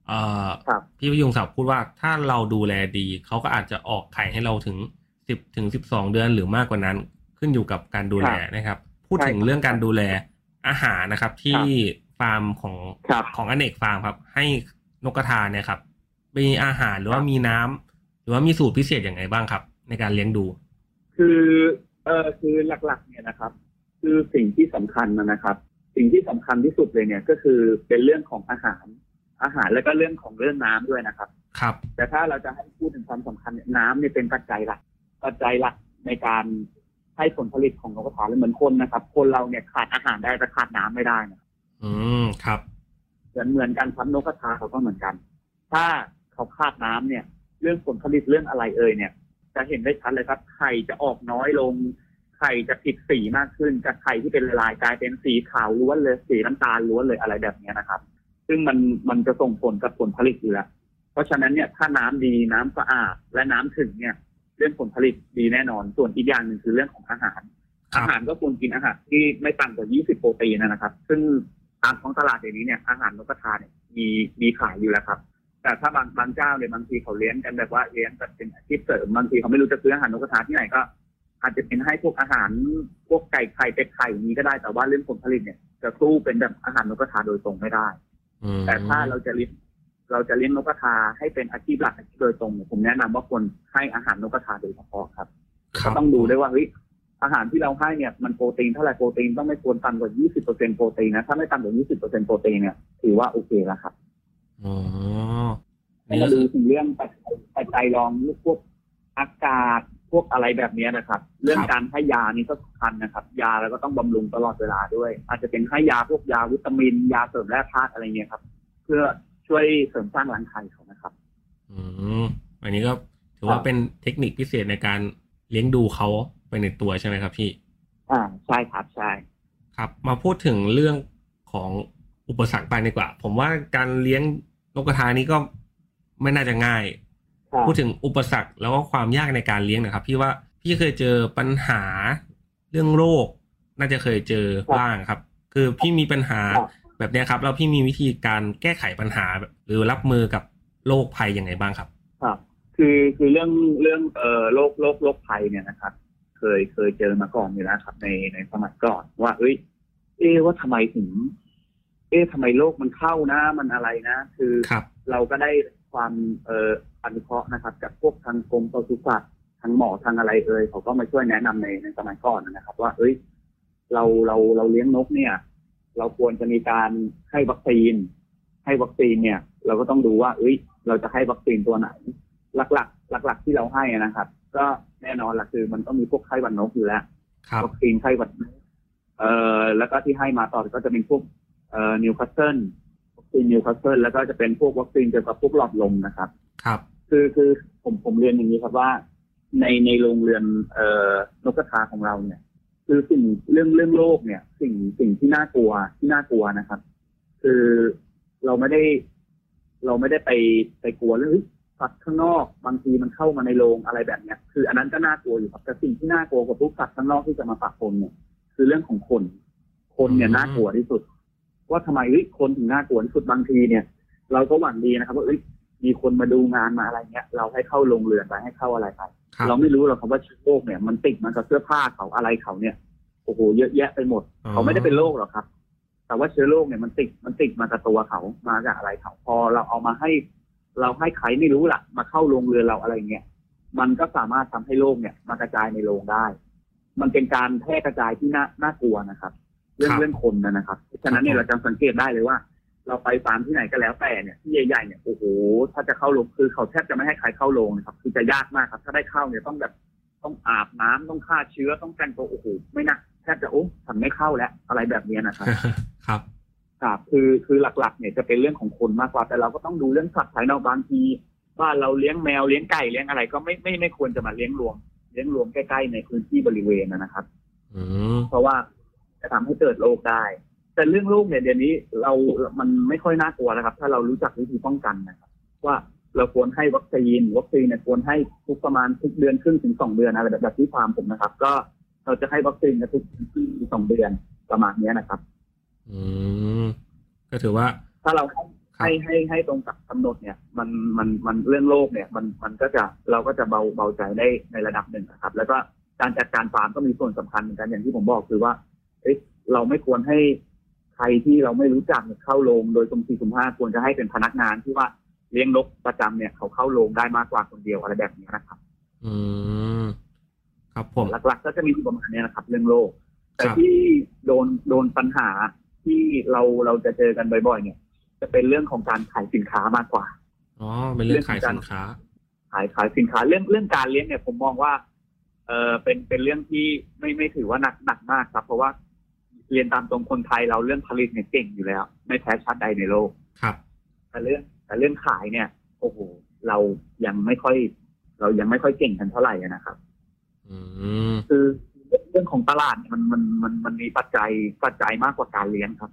ครับเอ่อครับพี่พยุงศักดิ์พูดว่าถ้าเราดูแลดี เขาก็อาจจะออกไข่ให้เราถึงสิบถึงสิบสองเดือนหรือมากกว่านั้น ขึ้นอยู่กับการดูแลนะครับ พูดถึงใช่ครับเรื่องการดูแลอาหารนะครับ ที่ฟาร์มของครับของอเนกฟาร์มครับ ให้นกกระทาเนี่ยครับมีอาหารหรือว่ามีน้ำหรือว่ามีสูตรพิเศษอย่างไรบ้างครับ ในการเลี้ยงดู คือเออคือหลักๆ เนี่ยนะครับ คือสิ่งที่สำคัญนะครับ สิ่งที่สำคัญที่สุดเลยเนี่ยก็คือเป็นเรื่องของอาหาร อาหารแล้วก็เรื่องของเรื่องน้ำด้วยนะครับ ครับ แต่ถ้าเราจะให้พูดถึงความสำคัญเนี่ยน้ำเนี่ยเป็นปัจจัยหลักปัจจัยหลักในการให้ผลผลิตของนกกระทาและเหมือนคนนะครับ คนเราเนี่ยขาดอาหารได้แต่ขาดน้ำไม่ได้นะอืมครับเหมือนเหมือนกันครับนกกระทาเขาก็เหมือนกัน ถ้าเขาขาดน้ำเนี่ย เรื่องผลผลิตเรื่องอะไรเอ่ยเนี่ย จะเห็นได้ชัดเลยครับไข่จะออกน้อยลงไข่จะผิดสีมากขึ้นจากไข่ที่เป็นลายกลายเป็นสีขาวล้วนเลยสีน้ำตาลล้วนเลยอะไรแบบเนี้ยนะครับ ซึ่งมันมันจะส่งผลกับผลผลิตอยู่แล้ว เพราะฉะนั้นเนี่ยถ้าน้ำดีน้ำสะอาดและน้ำถึงเนี่ย เรื่องผลผลิตดีแน่นอน ส่วนอีกอย่างหนึ่งคือเรื่องของอาหารครัอาบหารก็ควรกินอาหารที่ไม่ต่ำกว่า 20 โปรตีนนะครับ ซึ่งตามท้องตลาดเดี๋ยวนี้เนี่ยอาหารนกกระทาเนี่ยมีมีขายอยู่แล้วครับ แต่ถ้าบางบางเจ้าเนี่ยบางทีเขาเลี้ยงกันแบบว่าเลี้ยงแบบเป็นอาชีพเสริมบางทีเขาไม่รู้จะซื้ออาหารนกกระทาที่ไหนก็อาจจะเป็นให้พวกอาหารพวกไก่ไข่เป็ดไข่อย่างนี้ก็ได้แต่ว่าเรื่องผลผลิตเนี่ยจะสู้เป็นแบบอาหารนกกระทาโดยตรงไม่ได้อืม แต่ถ้าเราจะเลี้ยงเราจะเลี้ยงนกกระทาให้เป็นอาชีพหลักอาชีพโดยตรงเนี่ยผมแนะนำว่าควรให้อาหารนกกระทาโดยเฉพาะครับครัก็บต้องดูด้วยว่าเฮ้ยอาหารที่เราให้เนี่ยมันโปรตีนเท่าไหร่โปรตีนต้องไม่ควรต่ำกว่า 20%โปรตีนนะถ้าไม่ต่ำกว่า 20%โปรตีนเนี่ยถือว่าโอเคแล้วครับอ๋อให้นี่ก็มาคืดูอถึงเรื่องปัจจัยปัจจัยรองพวกอากาศ พวกอะไรแบบเนี้ยนะครับ เรื่องการให้ยานี่ก็สำคัญนะครับ ยาแล้วก็ต้องบำรุงตลอดเวลาด้วย อาจจะเป็นให้ยาพวกยาวิตามิน ยาเสริมแร่ธาตุอะไรเงี้ยครับ เพื่อช่วยเสริมสร้างรังไข่เขานะครับ อืมอันนี้ก็ถือว่าครับเป็นเทคนิคพิเศษในการเลี้ยงดูเขาไปในตัวใช่ไหมครับพี่ อ่าใช่ครับใช่ครับ มาพูดถึงเรื่องของอุปสรรคไปดีกว่า ผมว่าการเลี้ยงนกกระทานี้ก็ไม่น่าจะง่ายครับ พูดถึงอุปสรรคแล้วก็ความยากในการเลี้ยงหนะครับ พี่ว่าพี่เคยเจอปัญหาเรื่องโรค น่าจะเคยเจอบ้างครับ คือพี่มีปัญหาครับแบบเนี้ยครับแล้วพี่มีวิธีการแก้ไขปัญหา หรือรับมือกับโรคภัยยังไงบ้างครับครับคือคือเรื่องเรื่องเอ่อโรคโรคโรคภัยเนี่ยนะครับ เคยเคยเจอมาก่อนอยู่แล้วครับ ในในสมัยก่อนว่าเอ้ย เอ๊ะว่าทำไมถึง เอ๊ะทำไมโรคมันเข้านะ มันอะไรนะ คือครับเราก็ได้ความเอ่อ อนุเคราะห์นะครับจากพวกทางกรมปศุสัตว์ทางหมอทางอะไรเอ่ยเขาก็มาช่วยแนะนำในในสมัยก่อนนะครับ ว่าเอ้ยเราเราเราเลี้ยงนกเนี่ย เราควรจะมีการให้วัคซีน ให้วัคซีนเนี่ย เราก็ต้องดูว่า เอ้ย เราจะให้วัคซีนตัวไหน หลักๆหลักๆที่เราให้นะครับ ก็แน่นอนละคือ มันต้องมีพวกไข้หวัดนกอยู่แล้วครับวัคซีนไข้หวัดนกเอ่อแล้วก็ที่ให้มาต่อก็จะเป็นพวกเอ่อนิวคาสเซิลวัคซีนนิวคาสเซิลแล้วก็จะเป็นพวกวัคซีนเกี่ยวกับพวกหลอดลมนะครับ ครับ คือคือผมผมเรียนอย่างนี้ครับว่า ในในโรงเรือนเอ่อนกกระทาของเราเนี่ย คือสิ่งเรื่องเรื่องโรคเนี่ย สิ่งสิ่งที่น่ากลัวที่น่ากลัวนะครับ คือเราไม่ได้ เราไม่ได้ไปไปกลัวเรื่องเฮ้ยสัตว์ข้างนอกบางทีมันเข้ามาในโรงอะไรแบบเนี้ย คือ อันนั้นก็น่ากลัวอยู่ครับแต่สิ่งที่น่ากลัวกว่าทุกสัตว์ข้างนอกที่จะมาปะปนเนี่ย คือเรื่องของคน คนเนี่ยอืมน่ากลัวที่สุด ว่าทำไมเฮ้ยคนถึงน่ากลัวที่สุดบางทีเนี่ย เราก็หวังดีนะครับว่าเอ้ย มีคนมาดูงานมาอะไรเงี้ย เราให้เข้าโรงเรือนไปให้เข้าอะไรไปครับเราไม่รู้หรอกครับว่าเชื้อโรคเนี่ยมันติดมากับเสื้อผ้าเขาอะไรเขาเนี่ยโอ้โหเยอะแยะไปหมด เขาไม่ได้เป็นโรคหรอกครับ แต่ว่าเชื้อโรคเนี่ยมันติดมันติดมากับตัวเขามาจากอะไรเขาพอเราเอามาให้ เราให้ใครไม่รู้ล่ะมาเข้าโรงเรือนเราอะไรเงี้ยมันก็สามารถทำให้โรคเนี่ยมากระจายในโรงได้ มันเป็นการแพร่กระจายที่น่าน่ากลัวนะครับ เรื่องเรื่องคนนะนะครับฉะนั้นเนี่ยเราจะสังเกตได้เลยว่า เราไปฟาร์มที่ไหนก็แล้วแต่เนี่ยที่ใหญ่ๆเนี่ยโอ้โหถ้าจะเข้าโรงคือเขาแทบจะไม่ให้ใครเข้าโรงนะครับ คือจะยากมากครับ ถ้าได้เข้าเนี่ยต้องแบบต้องอาบน้ำต้องฆ่าเชื้อต้องแต่งตัวโอ้โหไม่นะแทบจะโอ้ฉันไม่เข้าแล้วอะไรแบบเนี้ยนะครับครับครับคือคือหลักๆ เนี่ยจะเป็นเรื่องของคนมากกว่า แต่เราก็ต้องดูเรื่องสัตว์ภายนอกบางทีบ้านเราเลี้ยงแมวเลี้ยงไก่เลี้ยงอะไร ก็ไม่ไม่ไม่ควรจะมาเลี้ยงรวม เลี้ยงรวมใกล้ๆในพื้นที่บริเวณนะนะครับอืมเพราะว่าจะทำให้เกิดโรคได้ แต่เรื่องโรคเนี่ยเดี๋ยวนี้เรามันไม่ค่อยน่ากลัวนะครับ ถ้าเรารู้จักวิธีป้องกันนะครับ ว่าเราควรให้วัคซีน วัคซีนเนี่ยควรให้ทุกประมาณทุกเดือนครึ่งถึงสองเดือนอะไรแบบแบบที่ฟาร์มผมนะครับ ก็เราจะให้วัคซีนในทุกครึ่งถึงสองเดือนประมาณเนี้ยนะครับ อืมก็ถือว่า ถ้าเราให้ครับให้ให้ให้ตรงกับกำหนดเนี่ย มันมันมันเรื่องโรคเนี่ย มันมันก็จะเราก็จะเบาเบาใจได้ในระดับหนึ่งนะครับ แล้วก็การจัดการฟาร์มก็มีส่วนสำคัญเหมือนกันอย่างที่ผมบอกคือว่าเอ๊ะเราไม่ควรให้ใครที่เราไม่รู้จักเนี่ยเข้าโรงโดยสมสี่สมห้าควรจะให้เป็นพนักงานที่ว่าเลี้ยงนกประจำเนี่ยเขาเข้าโรงได้มากกว่าคนเดียวอะไรแบบนี้นะครับ อืมครับผมหลักๆก็จะมีอยู่ประมาณเนี้ยนะครับ เรื่องโรคแต่ครับที่โดนโดนปัญหาที่เราเราจะเจอกันบ่อยๆ เนี่ย จะเป็นเรื่องของการขายสินค้ามากกว่าอ๋อเป็นเรื่องขายสินค้า ขายขายสินค้าเรื่องเรื่องการเลี้ยงเนี่ยผมมองว่า เออเป็นเป็นเรื่องที่ไม่ไม่ถือว่าหนักหนักมากครับ เพราะว่า เรียนตามตรงคนไทยเราเรื่องผลิตเนี่ยเก่งอยู่แล้ว ไม่แพ้ชาติใดในโลกครับ แต่เรื่องแต่เรื่องขายเนี่ย โอ้โหเรายังไม่ค่อย เรายังไม่ค่อยเก่งกันเท่าไหร่นะครับอืมคือเรื่องของตลาดเนี่ยมันมันมันมันมีปัจจัยปัจจัยมากกว่าการเลี้ยงครับ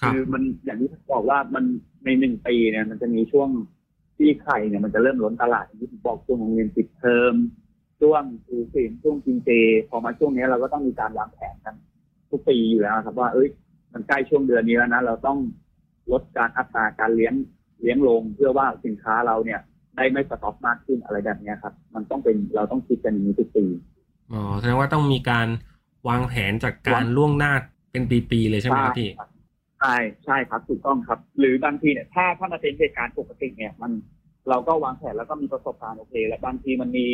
ครับคือมันอย่างที่ผมบอกว่ามันในหนึ่งปีเนี่ย มันจะมีช่วงที่ไข่เนี่ยมันจะเริ่มล้นตลาดอย่างที่ผมบอกช่วงโรงเรียนปิดเทอมช่วงคือศีลช่วงกินเจ พอมาช่วงนี้เราก็ต้องมีการวางแผนกัน ทุกปีอยู่แล้วครับ ว่าเอ้ยมันใกล้ช่วงเดือนนี้แล้วนะเราต้องลดการอัตราการเลี้ยงเลี้ยงลง เพื่อว่าสินค้าเราเนี่ย ได้ไม่สต็อกมากขึ้นอะไรแบบเนี้ยครับ มันต้องเป็นเราต้องคิดกันอย่างนี้ทุกปีอ๋อแสดงว่าต้องมีการวางแผนจากการล่วงหน้าเป็นปีๆเลยใช่ไหมครับพี่ใช่ใช่ครับถูกต้องครับ หรือบางทีเนี่ยถ้าถ้ามันเป็นเหตุการณ์ปกติเนี่ย มันเราก็วางแผนแล้วก็มีประสบการณ์โอเค และบางทีมันมี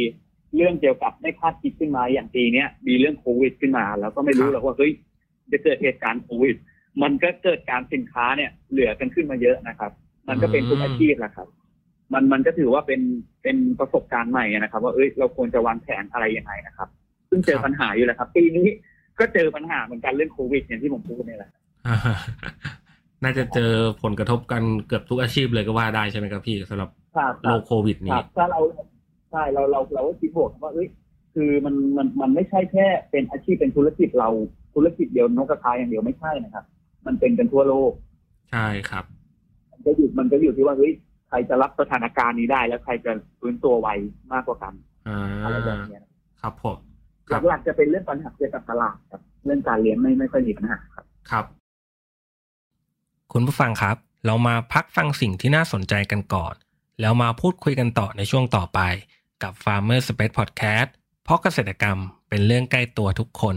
เรื่องเกี่ยวกับไม่คาดคิดขึ้นมาอย่างปีเนี้ยมีเรื่องโควิดขึ้นมา แล้วก็ไม่รู้ครับหรอกว่าเฮ้ย จะเกิดเหตุการณ์โควิด มันก็เกิดการสินค้าเนี่ย เหลือกันขึ้นมาเยอะนะครับ มันก็เป็นทุกอาชีพแหละครับ มันมันก็ถือว่าเป็นเป็นประสบการณ์ใหม่นะครับ ว่าเอ้ยเราควรจะวางแผนอะไรยังไงนะครับ ซึ่งเจอปัญหาอยู่แล้วครับปีนี้ก็เจอปัญหาเหมือนกันเรื่องโควิดอย่างที่ผมพูดเนี่ยแหละอ่าน่าจะเจอผลกระทบกันเกือบทุกอาชีพเลยก็ว่าได้ใช่ไหมครับพี่สำหรับครับโรคโควิดคนี้รับถ้าเราใช่เราเราเราก็คิดบวกว่าเอ้ยคือมันมันมันไม่ใช่แค่เป็นอาชีพเป็นธุรกิจเรา ธุรกิจเดียวนกกระทาอย่างเดียวไม่ใช่นะครับ มันเป็นกันทั่วโลก ใช่ครับมันก็อยู่มันก็อยู่ที่ว่าเฮ้ยใครจะรับสถานการณ์นี้ได้ แล้วใครจะฟื้นตัวไวมากกว่ากันอ่าอะไรแบบเนี้ยครับผมครับหลักๆจะเป็นเรื่องปัญหาเกี่ยวกับตลาดครับ เรื่องการเลี้ยงไม่ไม่ค่อยมีปัญหาครับ ครับ คุณผู้ฟังครับ เรามาพักฟังสิ่งที่น่าสนใจกันก่อน แล้วมาพูดคุยกันต่อในช่วงต่อไป กับ Farmer Space Podcast เพราะเกษตรกรรมเป็นเรื่องใกล้ตัวทุกคน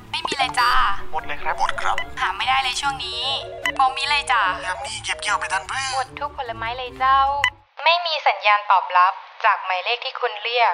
ไม่มีเลยจ้า หมดเลยครับ หมดครับ หาไม่ได้เลยช่วงนี้บอมีเลยจ้ายามนี้เก็บเกี่ยวไปทันเพื่หมดทุกผลไม้เลยเจ้า ไม่มีสัญญาณตอบรับจากหมายเลขที่คุณเรียก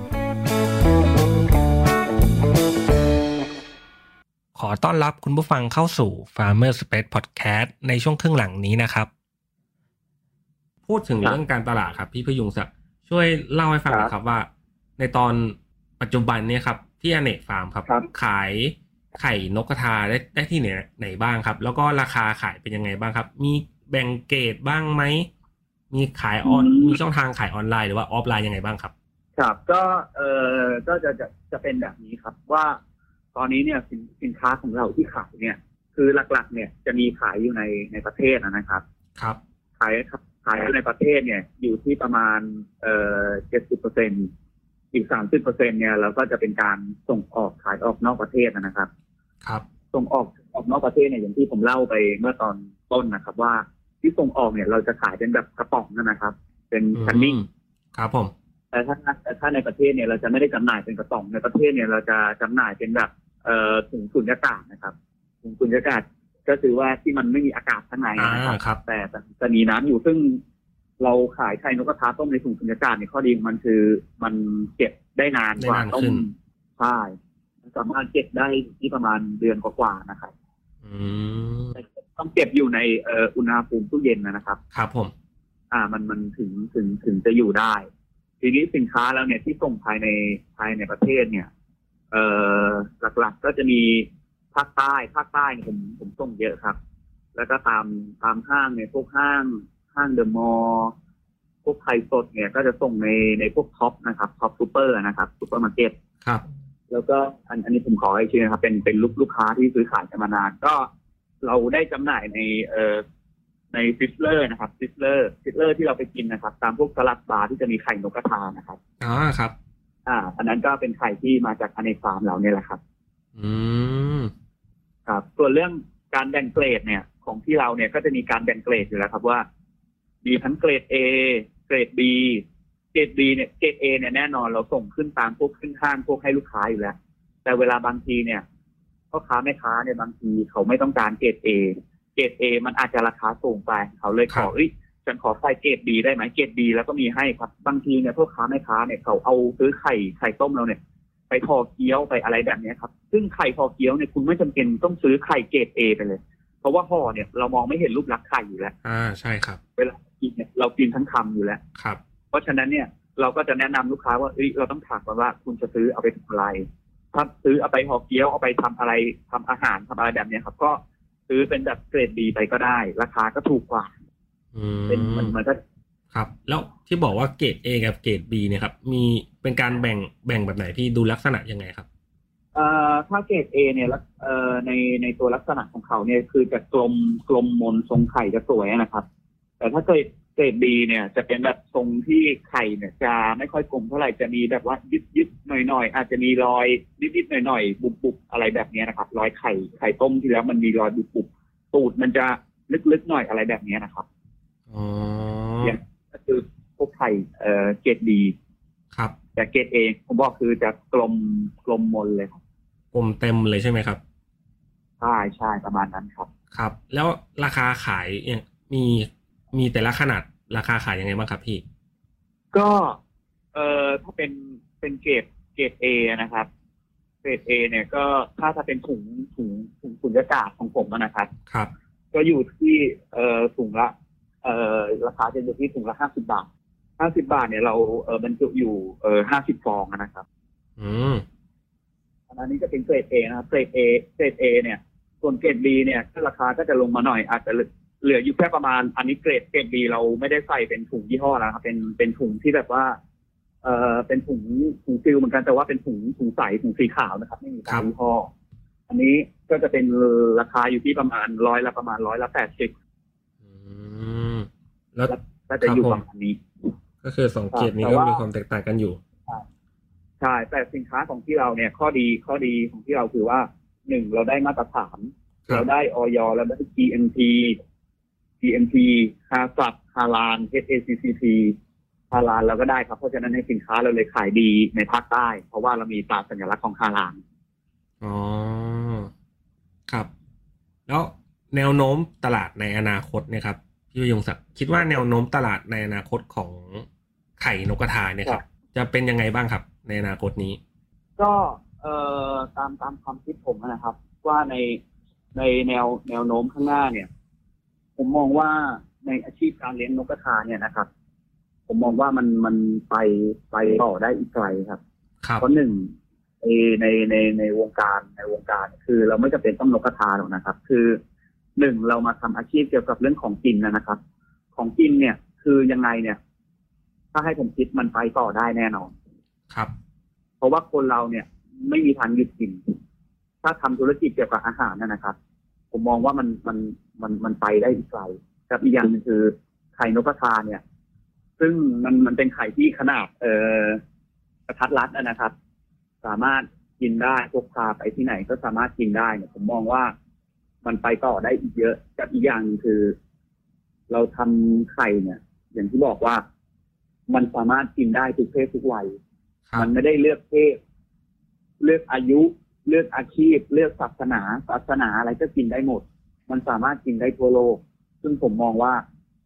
ขขอต้อนรับคุณผู้ฟังเข้าสู่ Farmer Space Podcast ในช่วงครึ่งหลังนี้นะครับ พูดถึงครับเรื่องการตลาดครับ พี่พยุงศักดิ์ช่วยเล่าให้ฟังหน่อยครับว่า ในตอนปัจจุบันเนี่ยครับ ที่อเนกฟาร์มครับครับ ขายไข่นกกระทาได้ได้ที่ไหนไหนบ้างครับ แล้วก็ราคาขายเป็นยังไงบ้างครับ มีแบ่งเกรดบ้างไหม มีขายออนอืมมีช่องทางขายออนไลน์หรือว่าออฟไลน์ยังไงบ้างครับ ครับก็เออก็จะจะจะเป็นแบบนี้ครับว่า ตอนนี้เนี่ยสินสินค้าของเราที่ขายเนี่ย คือหลักๆ เนี่ยจะมีขายอยู่ในในประเทศนะครับ ครับ ขายขายในประเทศเนี่ย อยู่ที่ประมาณเอ่อเจ็ดสิบเปอร์เซ็นอีกสามสิบเปอร์เซ็นเนี่ยเราก็จะเป็นการส่งออกขายออกนอกประเทศนะครับ ครับ ส่งออกออกนอกประเทศเนี่ยอย่างที่ผมเล่าไปเมื่อตอนต้นนะครับ ว่าที่ส่งออกเนี่ยเราจะขายเป็นแบบกระป๋องนะครับ เป็นคันนิ่งครับผมแต่ถ้าแต่ถ้าในประเทศเนี่ยเราจะไม่ได้จำหน่ายเป็นกระป๋องในประเทศเนี่ยเราจะจำหน่ายเป็นแบบ เอ่อถุงสุญญากาศนะครับถุงสุญญากาศก็คือว่าที่มันไม่มีอากาศข้างในอ่านะครับครับแต่แต่จะมีน้ำอยู่ซึ่งเราขายไข่นกกระทาต้มในถุงสุญญากาศเนี่ยข้อดีของมันคือมันเก็บได้นานกว่าได้นานต้ขึ้มนใช่สามารถเก็บได้ที่ประมาณเดือนกว่าๆนะครับอืมต้องเก็บอยู่ในเอ่ออุณหภูมิตู้เย็นนะครับ ครับผม อ่า มันมันถึงถึงถึงจะอยู่ได้ ทีนี้สินค้าแล้วเนี่ยที่ส่งภายในภายในประเทศเนี่ย เอ่อหลักๆก็จะมีภาคใต้ภาคใต้เนี่ยผมผมส่งเยอะครับ แล้วก็ตามตามห้างเนี่ยพวกห้างห้างเดอะมอลล์พวกไข่สดเนี่ยก็จะส่งในในพวกท็อปส์นะครับท็อปส์ซูเปอร์นะครับซูเปอร์มาร์เก็ตครับ แล้วก็อันอันนี้ผมขอใช้ชื่อนะครับ เป็นเป็นลูกลูกค้าที่ซื้อขายกันมานานก็เราได้จำหน่ายในเอ่อในซิซซ์เลอร์นะครับซิซซ์เลอร์ซิซซ์เลอร์ที่เราไปกินนะครับ ตามพวกสลัดบาร์ที่จะมีไข่นกกระทานะครับอ๋อครับ อ่า อันนั้นก็เป็นไข่ที่มาจากอเนกฟาร์มเราเนี่ยแหละครับ อืมครับ ส่วนเรื่องการแบ่งเกรดเนี่ย ของที่เราเนี่ยก็จะมีการแบ่งเกรดอยู่แล้วครับว่า มีทั้งเกรด A เกรด B เกรด B เนี่ยเกรด A เนี่ยแน่นอนเราส่งขึ้นตามพวกขึ้นห้างพวกให้ลูกค้าอยู่แล้ว แต่เวลาบางทีเนี่ยพ่อค้าแม่ค้าเนี่ยบางทีเขาไม่ต้องการเกรด A เกรด A มันอาจจะราคาสูงไป เขาเลยขอเอ้ย ฉันขอใส่เกรด B ได้ไหมเกรด B แล้วก็มีให้ครับ บางทีเนี่ยพ่อค้าแม่ค้าเนี่ยเขาเอาซื้อไข่ไข่ต้มเราเนี่ย ไปทอเกี๊ยวไปอะไรแบบเนี้ยครับ ซึ่งไข่ทอเกี๊ยวเนี่ยคุณไม่จำเป็นต้องซื้อไข่เกรด A ไปเลย เพราะว่าห่อเนี่ยเรามองไม่เห็นรูปลักษณ์ไข่อยู่แล้ว อ่าใช่ครับ เวลากินเนี่ยเรากินทั้งคำอยู่แล้วครับ เพราะฉะนั้นเนี่ยเราก็จะแนะนำลูกค้าว่าเอ้ยเราต้องถามก่อนว่าคุณจะซื้อเอาไปทำอะไร ถ้าซื้อเอาไปห่อเกี๊ยวเอาไปทำอะไรทำอาหารทำอะไรแบบเนี้ยครับ ก็ซื้อเป็นแบบเกรดดีไปก็ได้ ราคาก็ถูกกว่าอืม เป็นมันมันก็ครับ แล้วที่บอกว่าเกรด A กับเกรด B เนี่ยครับ มีเป็นการแบ่งแบ่งแบบไหนพี่ดูลักษณะยังไงครับเอ่อถ้าเกรด A เนี่ยลักเอ่อในในตัวลักษณะของเขาเนี่ยคือจะกลมกลมมนทรงไข่จะสวยนะครับ แต่ถ้าเกรดเกรด B เนี่ยจะเป็นแบบทรงที่ไข่เนี่ยจะไม่ค่อยกลมเท่าไหร่จะมีแบบว่ายึดยึดหน่อยหน่อยๆอาจจะมีรอยนิดนิดหน่อยหน่อยๆบุบบุบอะไรแบบเนี้ยนะครับ รอยไข่ไข่ต้มที่แล้วมันมีรอยบุบบุบตูดมันจะลึกๆหน่อยอะไรแบบเนี้ยนะครับ อ๋อเนี่ยก็คือพวกไข่เอ่อเกรด B ครับ แต่เกรด A ผมบอกคือจะกลมกลมมนเลยครับกลมเต็มเลยใช่ไหมครับใช่ใช่ประมาณนั้นครับ ครับ แล้วราคาขายเนี่ยมีมีแต่ละขนาดราคาขายยังไงบ้างครับพี่ ก็เอ่อถ้าเป็นเป็นเกรดเกรดเอนะครับเกรดเอเนี่ยก็ถ้าถ้าเป็นถุงถุงถุงสุญญากาศของผมอะนะครับ ครับ ก็อยู่ที่เอ่อถุงละ เอ่อราคาจะอยู่ที่ถุงละห้าสิบาทห้าสิบาทเนี่ยเราเอ่อบรรจุอยู่เอ่อห้าสิบฟองอะนะครับ อืมอันนี้จะเป็นเกรดเอนะครับเกรดเอเกรดเอเนี่ย ส่วนเกรดบีเนี่ยก็ราคาก็จะลงมาหน่อย อาจจะเหลืออยู่แค่ประมาณ อันนี้เกรดเกรดบีเราไม่ได้ใส่เป็นถุงยี่ห้อแล้วนะครับ เป็นเป็นถุงที่แบบว่า เอ่อเป็นถุงถุงฟิลเหมือนกันแต่ว่าเป็นถุงถุงใสถุงสีขาวนะครับ ไม่มีครัตาบยี่ห้อ อันนี้ก็จะเป็นราคาอยู่ที่ประมาณร้อยละประมาณร้อยละแปดสิบอืม แล้วก็จะอยู่คปรับผมระมาณนี้ ก็คือสองเกรดนี้แต่ก็ว่ามีมีความแตกต่างกันอยู่ใช่แต่สินค้าของที่เราเนี่ยข้อดีข้อดีของที่เราคือว่าหนึ่งเราได้มาตรฐานครับเราได้ออยเราได้ GMP GMP ฮาสับฮาลาน HACCP ฮาลานเราก็ได้ครับ เพราะฉะนั้นในสินค้าเราเลยขายดีในภาคใต้ เพราะว่าเรามีตราสัญลักษณ์ของฮาลานอ๋อครับ แล้วแนวโน้มตลาดในอนาคตเนี่ยครับ พี่ประยงศักดิ์คิดว่าแนวโน้มตลาดในอนาคตของไข่นกกระทาเนี่ยครับ จะเป็นยังไงบ้างครับ ในอนาคตนี้ ก็เอ่อตามตามความคิดผมนะครับ ว่าในในแนวแนวโน้มข้างหน้าเนี่ย ผมมองว่าในอาชีพการเลี้ยงนกกระทาเนี่ยนะครับ ผมมองว่ามันมันไปไปต่อได้อีกไกลครับครับเพราะหนึ่งในในในในวงการในวงการ คือเราไม่จำเป็นต้องนกกระทาหรอกนะครับ คือ หนึ่งเรามาทำอาชีพเกี่ยวกับเรื่องของกินนะนะครับ ของกินเนี่ย คือยังไงเนี่ย ถ้าให้ผมคิดมันไปต่อได้แน่นอน ครับ เพราะว่าคนเราเนี่ย ไม่มีทางหยุดกิน ถ้าทำธุรกิจเกี่ยวกับอาหารนะนะครับ ผมมองว่ามันมันมันมันไปได้อีกไกลกับอีกอย่างหนึงคือไข่นกกระทาเนี่ย ซึ่งมันมันเป็นไข่ที่ขนาด เอ่อกระทัดรัดนะนะครับ สามารถกินได้พกพาไปที่ไหนก็สามารถกินได้เนี่ยผมมองว่า มันไปต่อได้อีกเยอะกับอีกอย่างหนึ่งคือ เราทำไข่เนี่ย อย่างที่บอกว่า มันสามารถกินได้ทุกเพศทุกวัยครับมันไม่ได้เลือกเพศ เลือกอายุ เลือกอาชีพ เลือกศาสนาศาสนาอะไรก็กินได้หมด มันสามารถกินได้ทั่วโลก ซึ่งผมมองว่า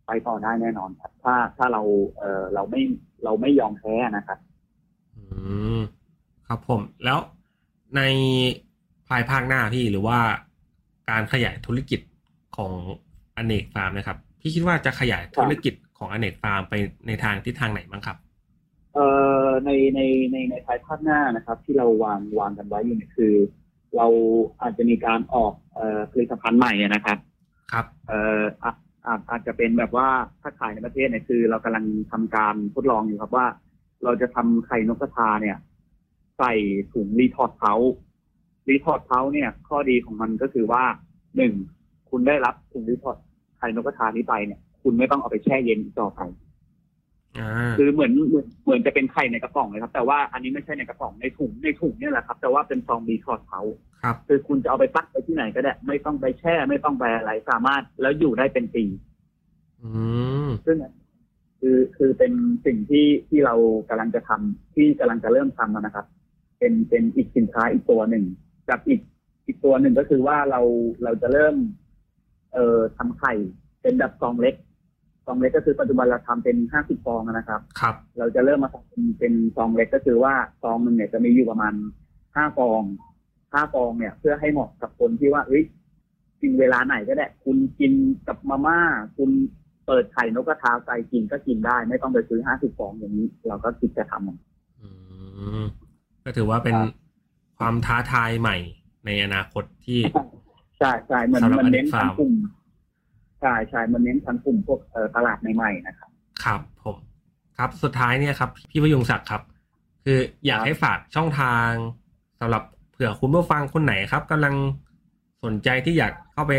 ไปต่อได้แน่นอนครับ ถ้าถ้าเราเออเราไม่เราไม่ยอมแพ้นะครับอืมครับผมแล้วในภายภาคหน้าพี่หรือว่า การขยายธุรกิจของอเนกฟาร์มนะครับ พี่คิดว่าจะขยายธุรกิจของอเนกฟาร์มไปในทางทิศทางไหนบ้างครับเอ่อในในในในภายภาคหน้านะครับ ที่เราวางวางกันไว้อยู่เนี่ยคือ เราอาจจะมีการออกเอ่อผลิตภัณฑ์ใหม่นะครับ ครับเอ่ออาจอาจอาจจะเป็นแบบว่าถ้าขายในประเทศเนี่ยคือ เรากำลังทำการทดลองอยู่ครับว่า เราจะทำไข่นกกระทาเนี่ย ใส่ถุง retort pouch retort pouch เนี่ยข้อดีของมันก็คือว่าหนึ่งคุณได้รับถุง retort ไข่นกกระทานี้ไปเนี่ย คุณไม่ต้องเอาไปแช่เย็นอีกต่อไปอ่าคือเหมือนเหมือนเหมือนจะเป็นไข่ในกระป๋องเลยครับ แต่ว่าอันนี้ไม่ใช่ในกระป๋องในถุงในถุงเนี่ยแหละครับแต่ว่าเป็นซอง retort pouch ครับ คือคุณจะเอาไปพกไปที่ไหนก็ได้ ไม่ต้องไปแช่ไม่ต้องไปอะไรสามารถแล้วอยู่ได้เป็นปีอืมซึ่งคือคือเป็นสิ่งที่ที่เรากำลังจะทำที่กำลังจะเริ่มทำนะครับ เป็นเป็นอีกสินค้าอีกตัวหนึ่ง กับอีกอีกตัวหนึ่งก็คือว่าเราเราจะเริ่ม เอ่อทำไข่เป็นแบบซองเล็กซองเล็กก็คือปัจจุบันเราทำเป็นห้าสิบฟองนะครับ ครับ เราจะเริ่มมาทำเป็นเป็นซองเล็กก็คือว่าซองหนึ่งเนี่ยจะมีอยู่ประมาณห้าฟองห้าฟองเนี่ย เพื่อให้เหมาะกับคนที่ว่าเอ้ยกินเวลาไหนก็ได้ คุณกินกับมาม่าคุณเปิดไข่นกกระทาใส่กินก็กินได้ ไม่ต้องไปซื้อห้าสิบฟองอย่างนี้ เราก็คิดจะทำอืมก็ถือว่าเป็น ครับความท้าทายใหม่ในอนาคตที่ใช่ใช่มันสำหรับมันเน้น Addict ทั้ง Farm กลุ่มใช่ใช่มันเน้นทั้งกลุ่มพวกเอ่อตลาดใหม่ๆนะครับ ครับผมครับสุดท้ายเนี่ยครับ พี่พยุงศักดิ์ครับ คืออยากครับให้ฝากช่องทางสำหรับเผื่อคุณผู้ฟังคนไหนครับกำลังสนใจที่อยากเข้าไป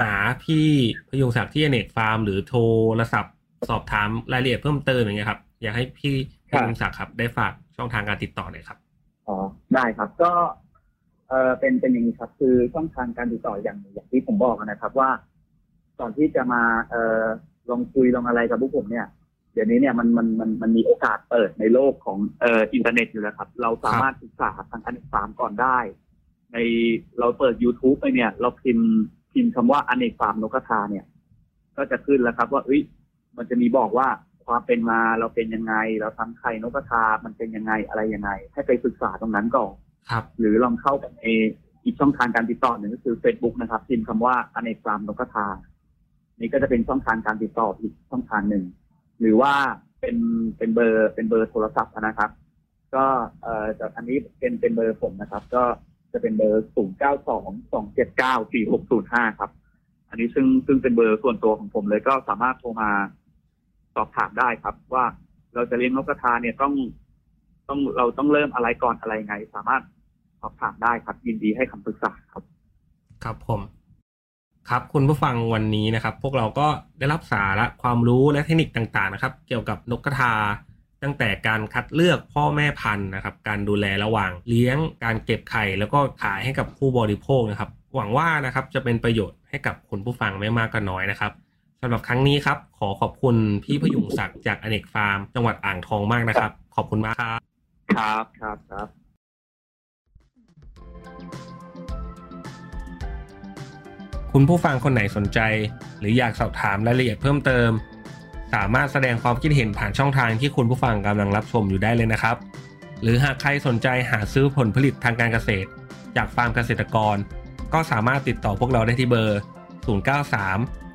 หาพี่พยุงศักดิ์ที่อเนกฟาร์ม หรือโทรศัพท์สอบถามรายละเอียดเพิ่มเติมอย่างเงี้ยครับ อยากให้พี่พยุงศักดิ์ครับ ได้ฝากช่องทางการติดต่อหน่อยครับ อ๋อได้ครับ ก็เออเป็นเป็นอย่างนี้ครับ คือช่องทางการติดต่ออย่างอย่างที่ผมบอกนะครับว่าก่อนที่จะมาเออลองคุยลองอะไรกับพวกผมเนี่ย เดี๋ยวนี้เนี่ยมันมันมันมันมีโอกาสเปิดในโลกของเอออินเทอร์เน็ตอยู่แล้วครับ เราสามารถศึกษาทางอันสามก่อนได้ ในเราเปิด YouTube ไปเนี่ย เราพิมพ์พิมพ์คำว่าอเนกฟาร์มนกกระทาเนี่ย ก็จะขึ้นแล้วครับ ว่าเอ้ยมันจะมีบอกว่า ความเป็นมาเราเป็นยังไง เราทำไข่นกกระทามันเป็นยังไงอะไรยังไง ให้ไปศึกษาตรงนั้นก่อนครับ หรือลองเข้าไปในอีกช่องทางการติดต่อหนึ่งก็คือ Facebook นะครับพิมพ์คำว่าอเนกฟาร์มนกกระทา นี่ก็จะเป็นช่องทางการติดต่ออีกช่องทางหนึ่งหรือว่าเป็นเป็นเบอร์เป็นเบอร์โทรศัพท์นะครับ ก็เอ่อแต่อันนี้เป็นเป็นเบอร์ผมนะครับ ก็จะเป็นเบอร์ศูนย์เก้าสองสองเจ็ดเก้าสี่หกศูนย์ห้าครับ อันนี้ซึ่งซึ่งเป็นเบอร์ส่วนตัวของผมเลยก็สามารถโทรมา สอบถามได้ครับ ว่าเราจะเลี้ยงนกกระทาเนี่ยต้องต้องเราต้องเริ่มอะไรก่อนอะไรไง สามารถสอบถามได้ครับ ยินดีให้คำปรึกษาครับ ครับผมครับคุณผู้ฟังวันนี้นะครับ พวกเราก็ได้รับสาระความรู้และเทคนิคต่างๆนะครับ เกี่ยวกับนกกระทา ตั้งแต่การคัดเลือกพ่อแม่พันธุ์นะครับ การดูแลระหว่างเลี้ยง การเก็บไข่แล้วก็ขายให้กับผู้บริโภคนะครับ หวังว่านะครับจะเป็นประโยชน์ให้กับคุณผู้ฟังไม่มากก็น้อยนะครับ สำหรับครั้งนี้ครับ ขอขอบคุณพี่พยุงศักดิ์จากอเนกฟาร์ม จังหวัดอ่างทองมากนะครับ ขอบคุณมากครับ ครับครับครับคุณผู้ฟังคนไหนสนใจ หรืออยากสอบถามรายละเอียดเพิ่มเติม สามารถแสดงความคิดเห็นผ่านช่องทางที่คุณผู้ฟังกำลังรับชมอยู่ได้เลยนะครับ หรือหากใครสนใจหาซื้อผลผลิตทางการเกษตร จากฟาร์มเกษตรกร ก็สามารถติดต่อพวกเราได้ที่เบอร์ 093